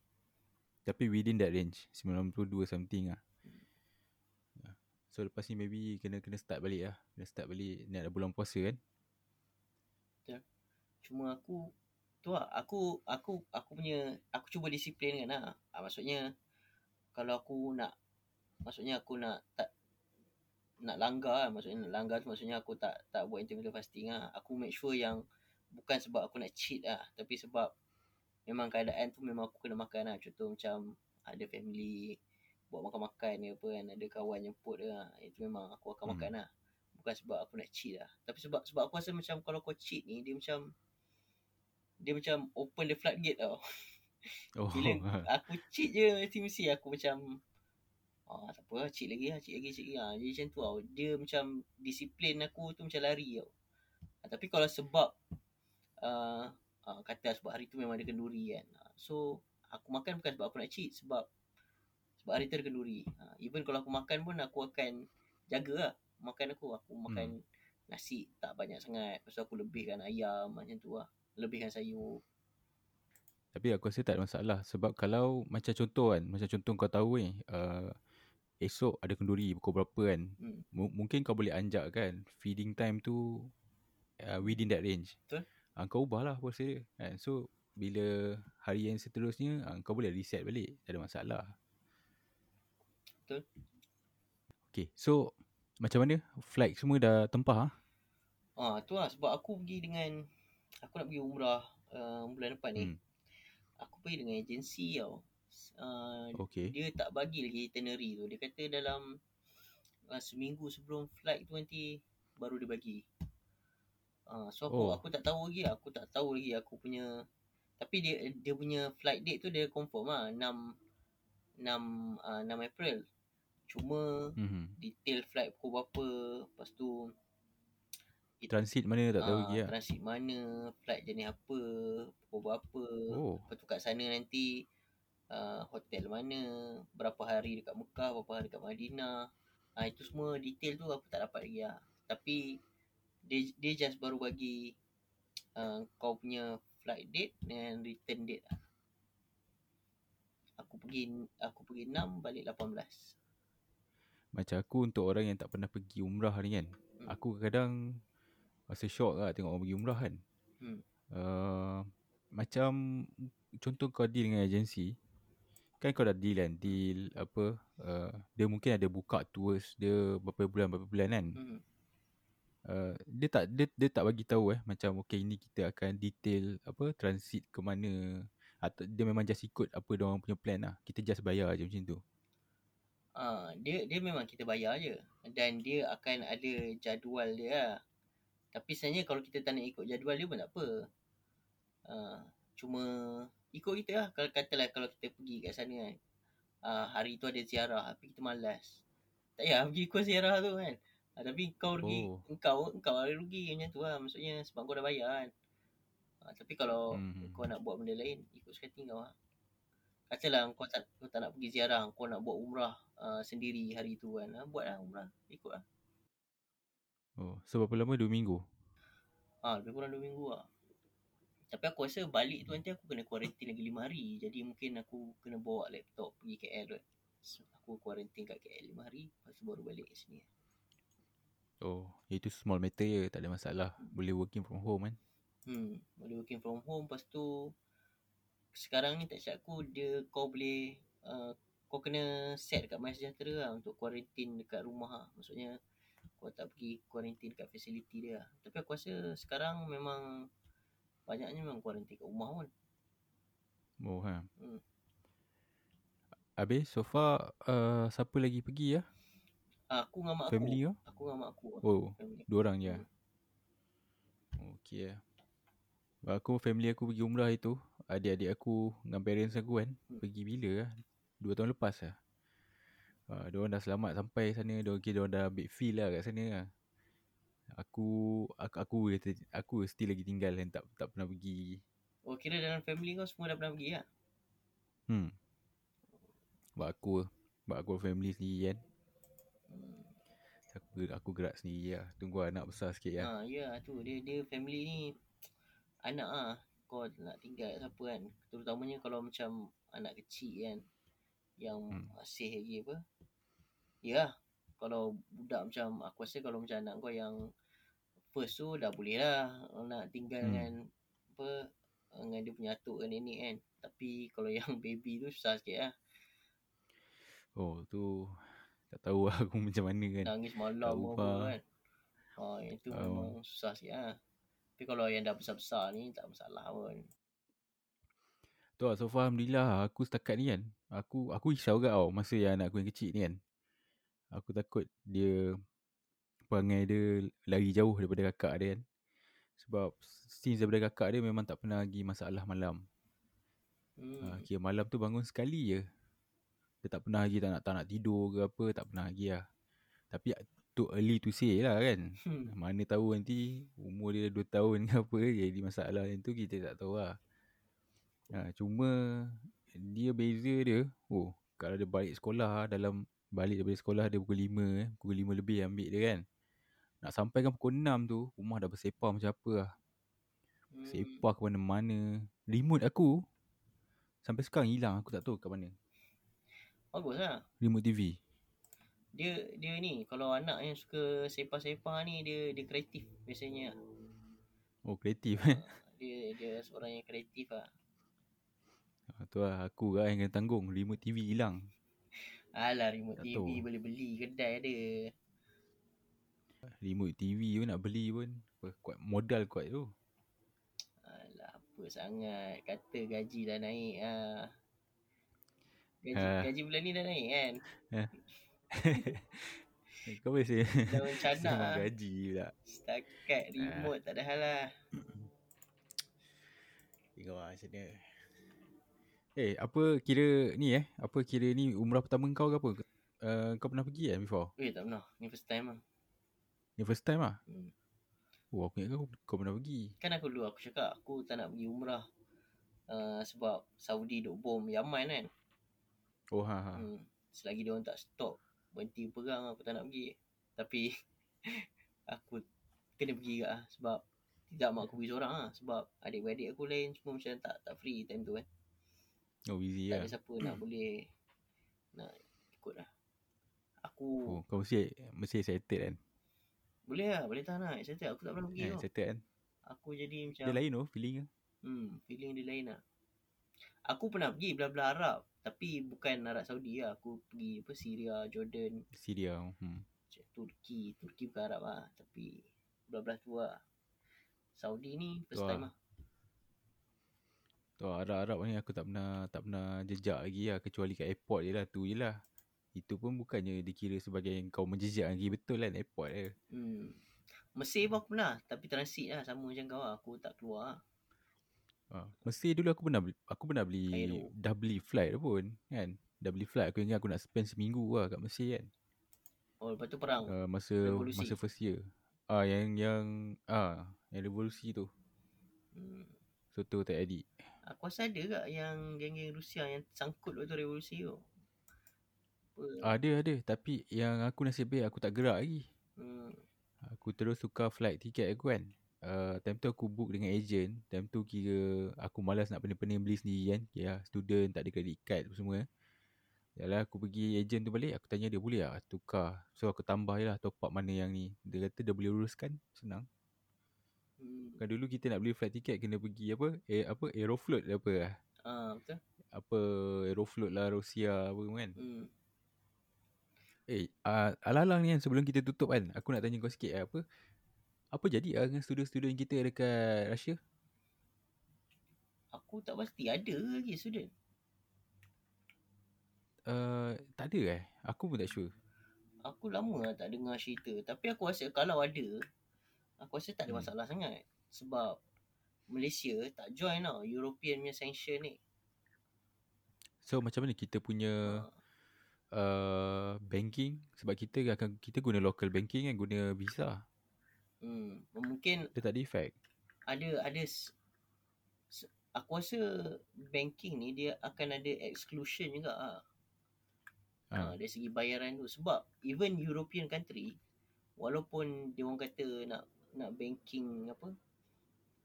Tapi within that range. 92 something lah. Ya. So lepas ni maybe kena kena start balik lah. Kena start balik ni ada bulan puasa kan. Cuma aku tu lah aku aku aku punya aku cuba disiplin kan lah. Ha, maksudnya kalau aku nak maksudnya aku nak tak nak langgar lah. maksudnya nak langgar tu maksudnya aku tak tak buat intermittent fasting lah. Aku make sure yang bukan sebab aku nak cheat lah tapi sebab memang keadaan tu memang aku kena makan lah. Contoh macam ada family buat makan-makan ke apa kan ada kawan jemput ke lah. Itu memang aku akan Hmm. makan lah. bukan sebab aku nak cheat lah. Tapi sebab sebab aku rasa macam kalau kau cheat ni dia macam dia macam open the floodgate tau. Oh. Bila aku cheat je mesti-mesti aku macam ah tak apa lah, cheat lagi lah, cheat lagi, cheat lagi. Ah, jadi macam tu tau. Dia macam disiplin aku tu macam lari tau. Ah, tapi kalau sebab uh, uh, kata sebab hari tu memang ada kenduri kan. Ah, so aku makan bukan sebab aku nak cheat sebab sebab hari tu ada kenduri. Ah, even kalau aku makan pun aku akan jaga lah makan aku. Aku makan nasi tak banyak sangat. Lepas tu aku lebihkan ayam macam tu lah. Lebihkan sayur. Tapi aku rasa tak ada masalah sebab kalau macam contoh kan, macam contoh kau tahu ni, uh, esok ada kenduri pukul berapa kan. Hmm. M- mungkin kau boleh anjak kan feeding time tu uh, within that range. Betul. Uh, kau ubah lah puasa dia. Kan? So bila hari yang seterusnya uh, kau boleh reset balik. Tak ada masalah. Betul. Okay, so macam mana flight semua dah tempah ah? Ah tu lah sebab aku pergi dengan aku nak pergi umrah uh, bulan depan ni. Hmm. Aku pergi dengan agensi tau. Uh, Okay. dia tak bagi lagi itinerary tu. Dia kata dalam uh, seminggu sebelum flight tu nanti baru dia bagi. Uh, so aku Oh. aku tak tahu lagi. Aku tak tahu lagi aku punya tapi dia dia punya flight date tu dia confirm lah 6 6 uh, 6 April. Cuma Mm-hmm. detail flight pukul berapa, lepas tu Transit mana tak tahu ah, lagi lah. transit mana, flight jenis apa, pukul berapa. Oh. Lepas tu kat sana nanti uh, hotel mana, berapa hari dekat Mekah, berapa hari dekat Madinah. Ah itu semua detail tu aku tak dapat lagi lah. Tapi dia dia just baru bagi uh, kau punya flight date dan return date lah. Aku pergi aku pergi 6 balik 18. Macam aku untuk orang yang tak pernah pergi umrah ni kan. Hmm. Aku kadang rasa shock lah tengok orang pergi umrah kan. Hmm. Uh, macam contoh kau deal dengan agensi. Kan kau dah deal kan. Deal apa. Uh, dia mungkin ada buka tours dia berapa bulan berapa bulan kan. Hmm. Uh, dia tak dia, dia tak bagi tahu eh macam okay ini kita akan detail apa transit ke mana atau dia memang just ikut apa dia orang punya plan lah. Kita just bayar je macam tu. Ah, dia dia memang kita bayar je dan dia akan ada jadual dia lah. Tapi sebenarnya kalau kita tak nak ikut jadual dia pun tak apa. Ah, cuma ikut kita lah. Kalau katalah kalau kita pergi kat sana kan. Ah, hari tu ada ziarah tapi kita malas. Tak payah pergi ikut ziarah tu kan. Ah, tapi kau rugi, Oh. engkau engkau ada rugi macam tu lah. Maksudnya sebab kau dah bayar kan. Ah, tapi kalau Hmm. kau nak buat benda lain, ikut suka hati kau lah. Katalah kau tak, kau tak nak pergi ziarah, kau nak buat umrah uh, sendiri hari tu kan. Ha, buatlah umrah, ikut lah. Oh, so berapa lama? Dua minggu? Ha, lebih kurang 2 minggu lah. Tapi aku rasa balik tu nanti aku kena kuarantin lagi 5 hari. Jadi mungkin aku kena bawa laptop pergi KL tu. So, aku kuarantin kat KL 5 hari, lepas tu baru balik kat sini. Oh, itu small matter je. Tak ada masalah. Boleh working from home kan? Hmm, boleh working from home. Lepas tu, sekarang ni tak silap aku, dia kau boleh, uh, kau kena set dekat MySejahtera lah untuk kuarantin dekat rumah lah. Maksudnya, kau tak pergi kuarantin dekat facility dia lah. Tapi aku rasa sekarang memang banyaknya memang kuarantin kat rumah pun. Oh, ha. Hmm. Habis, so far, uh, siapa lagi pergi ya? Ah, aku dengan mak Family aku. kau? Aku dengan mak aku. Oh, Family. dua orang je. Hmm. Okay lah. Aku, family aku pergi umrah itu. Adik-adik aku dengan parents aku kan. Hmm. Pergi bila lah? Dua tahun lepas lah. Uh, diorang dah selamat sampai sana. Diorang kira diorang dah ambil feel lah kat sana lah. Aku, aku, aku, aku still lagi tinggal kan. Tak, tak pernah pergi. Oh, kira dalam family kau semua dah pernah pergi lah? Hmm. Sebab aku, sebab aku family sendiri kan. Hmm. Aku, aku gerak sendiri lah. Tunggu anak besar sikit lah. Ha, ya tu dia dia family ni anak ah kau nak tinggal kat siapa kan. Terutamanya kalau macam anak kecil kan yang Hmm. masih lagi apa. Ya, kalau budak macam aku rasa kalau macam anak kau yang first tu dah boleh lah nak tinggal Hmm. dengan apa dengan dia punya atuk ke nenek kan. Tapi kalau yang baby tu susah sikit lah. Oh tu tak tahu lah aku macam mana kan. Nangis malam apa kan. Ha, Oh. memang susah sikit lah. Tapi kalau yang dah besar-besar ni tak masalah pun. Tu lah so far Alhamdulillah aku setakat ni kan. Aku aku risau juga tau masa yang anak aku yang kecil ni kan. Aku takut dia perangai dia lari jauh daripada kakak dia kan. Sebab since daripada kakak dia memang tak pernah lagi masalah malam. Hmm. Ha, kira malam tu bangun sekali je. Dia tak pernah lagi tak nak, tak nak tidur ke apa. Tak pernah lagi lah. Tapi too early to say lah kan. Hmm. Mana tahu nanti umur dia 2 tahun ke apa. Jadi masalah yang tu kita tak tahu lah. Ha, cuma dia beza dia. Oh kalau dia balik sekolah dalam balik daripada sekolah dia pukul 5 eh. Pukul 5 lebih ambil dia kan. Nak sampai kan pukul 6 tu rumah dah bersepah macam apa lah. Hmm. Sepah ke mana-mana. Remote aku sampai sekarang hilang aku tak tahu kat mana. Bagus lah. Remote TV. Dia dia ni kalau anak yang suka sepah-sepah ni dia dia kreatif biasanya. Oh kreatif Ah, eh. dia dia seorang yang kreatif lah. Ha, tu lah aku lah yang kena tanggung. Remote TV hilang. Alah remote Tak TV tahu. boleh beli kedai ada. Remote TV pun nak beli pun. Kuat modal kuat tu. Alah apa sangat kata gaji dah naik ah. Gaji, Ah. gaji bulan ni dah naik kan. Kau biasa Dah mencana sembang ah. gaji pula. Setakat remote tak ada hal lah. Tengok lah macam mana. Eh, apa kira ni eh? Apa kira ni umrah pertama kau ke apa? Uh, kau pernah pergi kan before? Eh tak pernah. Ni first time lah. Ni first time lah? Hmm. Oh, aku ingat kau, kau pernah pergi. Kan aku dulu aku cakap aku tak nak pergi umrah. Uh, sebab Saudi duk bom Yaman kan. Oh, ha, ha. Hmm. Selagi dia orang tak stop berhenti perang aku tak nak pergi. Tapi aku kena pergi juga lah sebab tidak mak aku pergi seorang lah sebab adik-beradik aku lain semua macam tak tak free time tu kan. Oh, busy Tak lah. ada siapa nak boleh nak ikut lah. Aku Oh, kau mesti mesti excited kan? boleh lah, boleh tahan lah. Excited. Aku tak pernah pergi Eh, excited kan? Aku jadi macam Dia lain tu feeling tu. Hmm, feeling dia lain lah. Aku pernah pergi belah-belah Arab. Tapi bukan Arab Saudi lah. Aku pergi apa Syria, Jordan, Syria. Hmm. Turki. Turki bukan Arab lah. Tapi belah-belah tu lah. Saudi ni first Tu time lah. lah. Tu Arab-Arab ni aku tak pernah tak pernah jejak lagi lah kecuali kat airport je lah tu je lah. Itu pun bukannya dikira sebagai kau menjejak lagi betul kan airport dia. Hmm. Mesir pun aku pernah. Tapi transit lah. Sama macam kau lah. Aku tak keluar lah. Ha. Mesir dulu aku pernah beli, aku pernah beli dah beli flight pun kan. Dah beli flight aku ingat aku nak spend seminggu lah kat Mesir kan. Oh, lepas tu perang. Uh, masa Revolusi. masa first year. Ah yang yang ah yang revolusi tu. Hmm. So tu tak edit. Aku rasa ada tak yang geng-geng Rusia yang sangkut waktu revolusi tu? Apa? Ada ada tapi yang aku nasib baik aku tak gerak lagi. Hmm. Aku terus tukar flight tiket aku kan. Uh, time tu aku book dengan agent. Time tu kira aku malas nak pening-pening beli sendiri kan. Kira student tak ada credit card apa semua. Yalah aku pergi agent tu balik. Aku tanya dia boleh tak tukar. So aku tambah je lah top up mana yang ni. Dia kata dia boleh uruskan. Senang. Hmm. Kan dulu kita nak beli flight tiket kena pergi apa? Eh, apa? Aeroflot apa lah. Ah, betul. Apa Aeroflot lah Rusia apa kan. Hmm. Eh, uh, alang-alang ni kan sebelum kita tutup kan. Aku nak tanya kau sikit lah, apa. Apa jadi lah dengan student-student kita dekat Russia? Aku tak pasti ada lagi student. Uh, tak ada eh? Aku pun tak sure. Aku lama lah tak dengar cerita. Tapi aku rasa kalau ada, aku rasa tak ada Hmm. masalah sangat. Sebab Malaysia tak join tau European punya sanction ni. So macam mana kita punya uh, banking sebab kita akan kita guna local banking kan guna visa. Hmm. Mungkin Dia tak ada effect. ada ada aku rasa banking ni dia akan ada exclusion juga ah. Ha. Ha. dari segi bayaran tu sebab even European country walaupun dia orang kata nak nak banking apa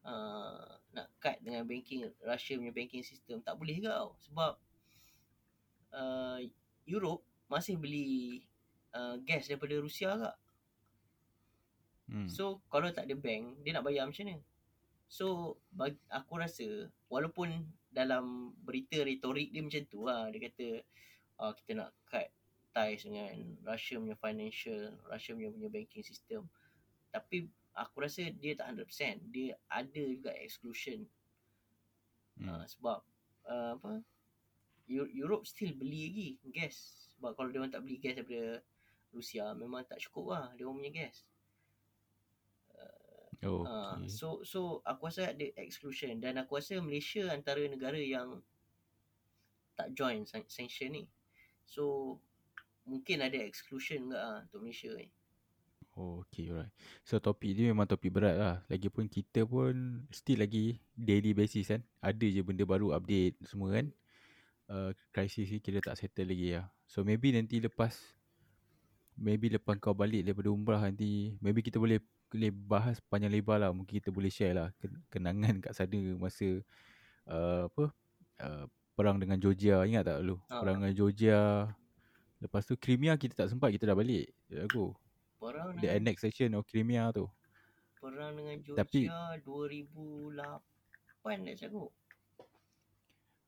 uh, nak cut dengan banking Russia punya banking system tak boleh juga tau sebab uh, Europe masih beli uh, gas daripada Rusia agak Hmm. So kalau tak ada bank Dia nak bayar macam mana? So bagi, aku rasa Walaupun dalam berita retorik dia macam tu lah Dia kata uh, Kita nak cut ties dengan Russia punya financial Russia punya, punya banking system. Tapi aku rasa dia tak 100% Dia ada juga exclusion. Hmm. uh, Sebab uh, apa Eu- Europe still beli lagi gas. Sebab kalau dia orang tak beli gas daripada Rusia Memang tak cukup lah dia orang punya gas Oh, Ah, okay. so so aku rasa ada exclusion dan aku rasa Malaysia antara negara yang tak join san- sanction ni. So mungkin ada exclusion juga ah untuk Malaysia ni. Oh, okay, alright. So, topik ni memang topik berat lah. Lagipun kita pun still lagi daily basis kan. Ada je benda baru update semua kan. Uh, krisis ni kita tak settle lagi lah. So, maybe nanti lepas, maybe lepas kau balik daripada umrah nanti, maybe kita boleh bahas panjang lebar lah. Mungkin kita boleh share lah ken- kenangan kat sana masa uh, apa uh, perang dengan Georgia. Ingat tak lu? Ha. Perang dengan Georgia. Lepas tu Crimea kita tak sempat, kita dah balik. Ya aku. Perang The dengan annexation of Crimea tu. perang dengan Georgia Tapi- 2008 tak cakap.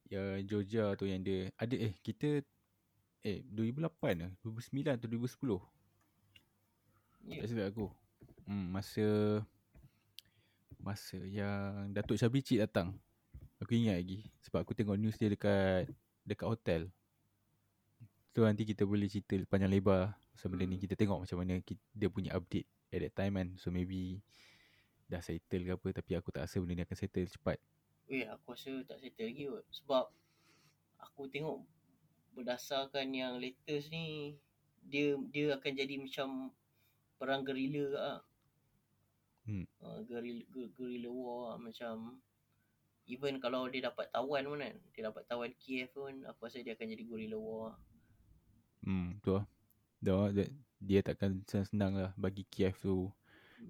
Ya Georgia tu yang dia ada eh kita eh 2008 lah 2009 atau 2010 Ya. tak silap aku. Hmm masa masa yang Datuk Syabri Cik datang. Aku ingat lagi sebab aku tengok news dia dekat dekat hotel. So nanti kita boleh cerita panjang lebar pasal benda ni Hmm. kita tengok macam mana dia punya update at that time kan. So maybe dah settle ke apa tapi aku tak rasa benda ni akan settle cepat. Eh aku rasa tak settle lagi kot. Sebab aku tengok berdasarkan yang latest ni dia dia akan jadi macam perang gerila ah. Hmm. Uh, gerila gerila war lah. macam even kalau dia dapat tawan pun kan dia dapat tawan Kiev pun aku rasa dia akan jadi guerrilla war Hmm, betul lah. Dia, dia, dia takkan senang-senang lah bagi Kiev tu.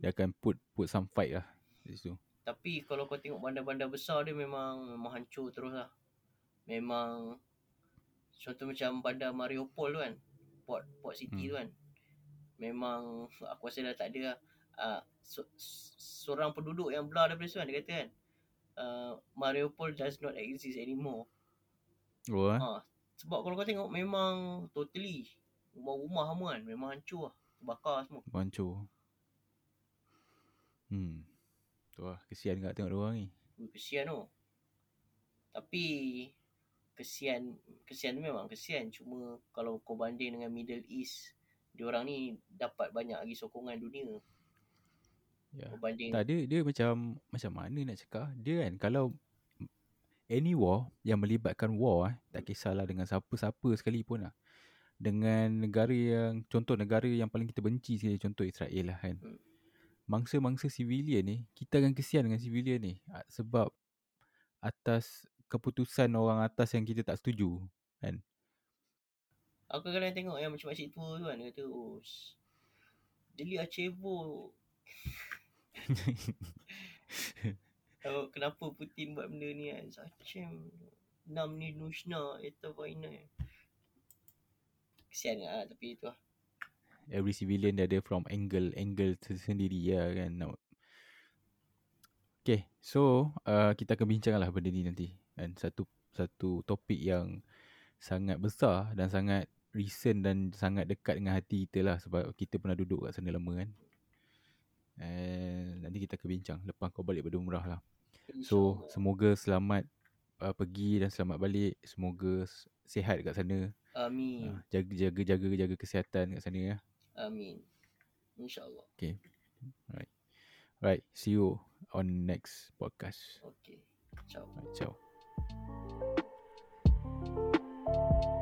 Dia akan put put some fight lah. Di situ. Tapi kalau kau tengok bandar-bandar besar dia memang memang hancur terus lah. Memang contoh macam bandar Mariupol tu kan. Port port city Hmm. tu kan. Memang aku rasa dah tak ada lah. Uh, so, seorang penduduk yang belah daripada situ kan dia kata kan. Uh, Mariupol does not exist anymore. Oh, eh? Ha, sebab kalau kau tengok memang totally rumah-rumah semua kan memang hancur lah. Terbakar semua. Hancur. Hmm. Tu lah. Kesian kat tengok orang ni. Kesian tu. Tapi kesian kesian tu memang kesian cuma kalau kau banding dengan Middle East diorang ni dapat banyak lagi sokongan dunia Ya. berbanding Tak, dia, dia macam macam mana nak cakap. Dia kan kalau any war yang melibatkan war eh, tak kisahlah dengan siapa-siapa sekalipun lah. Dengan negara yang, contoh negara yang paling kita benci sekali, contoh Israel lah kan. Hmm. Mangsa-mangsa civilian ni, kita akan kesian dengan civilian ni. Ah, Sebab atas keputusan orang atas yang kita tak setuju. Kan? aku kadang tengok yang macam makcik tua tu kan dia kata oh s- Deli Acevo tahu kenapa Putin buat benda ni kan Zachem Nam ni Nushna Eta Vaina kesian lah tapi tu lah Every civilian dia ada from angle angle tersendiri lah kan. Nak- Okay, so uh, kita akan bincang lah benda ni nanti. Dan satu satu topik yang sangat besar dan sangat recent dan sangat dekat dengan hati kita lah sebab kita pernah duduk kat sana lama kan. And nanti kita akan bincang lepas kau balik pada umrah lah. So semoga selamat uh, pergi dan selamat balik. Semoga sihat kat sana. Amin. Uh, jaga, jaga jaga jaga kesihatan kat sana ya. Amin. InsyaAllah. Okay. Alright. Alright. See you on next podcast. Okay. Ciao. Right, ciao. Thank you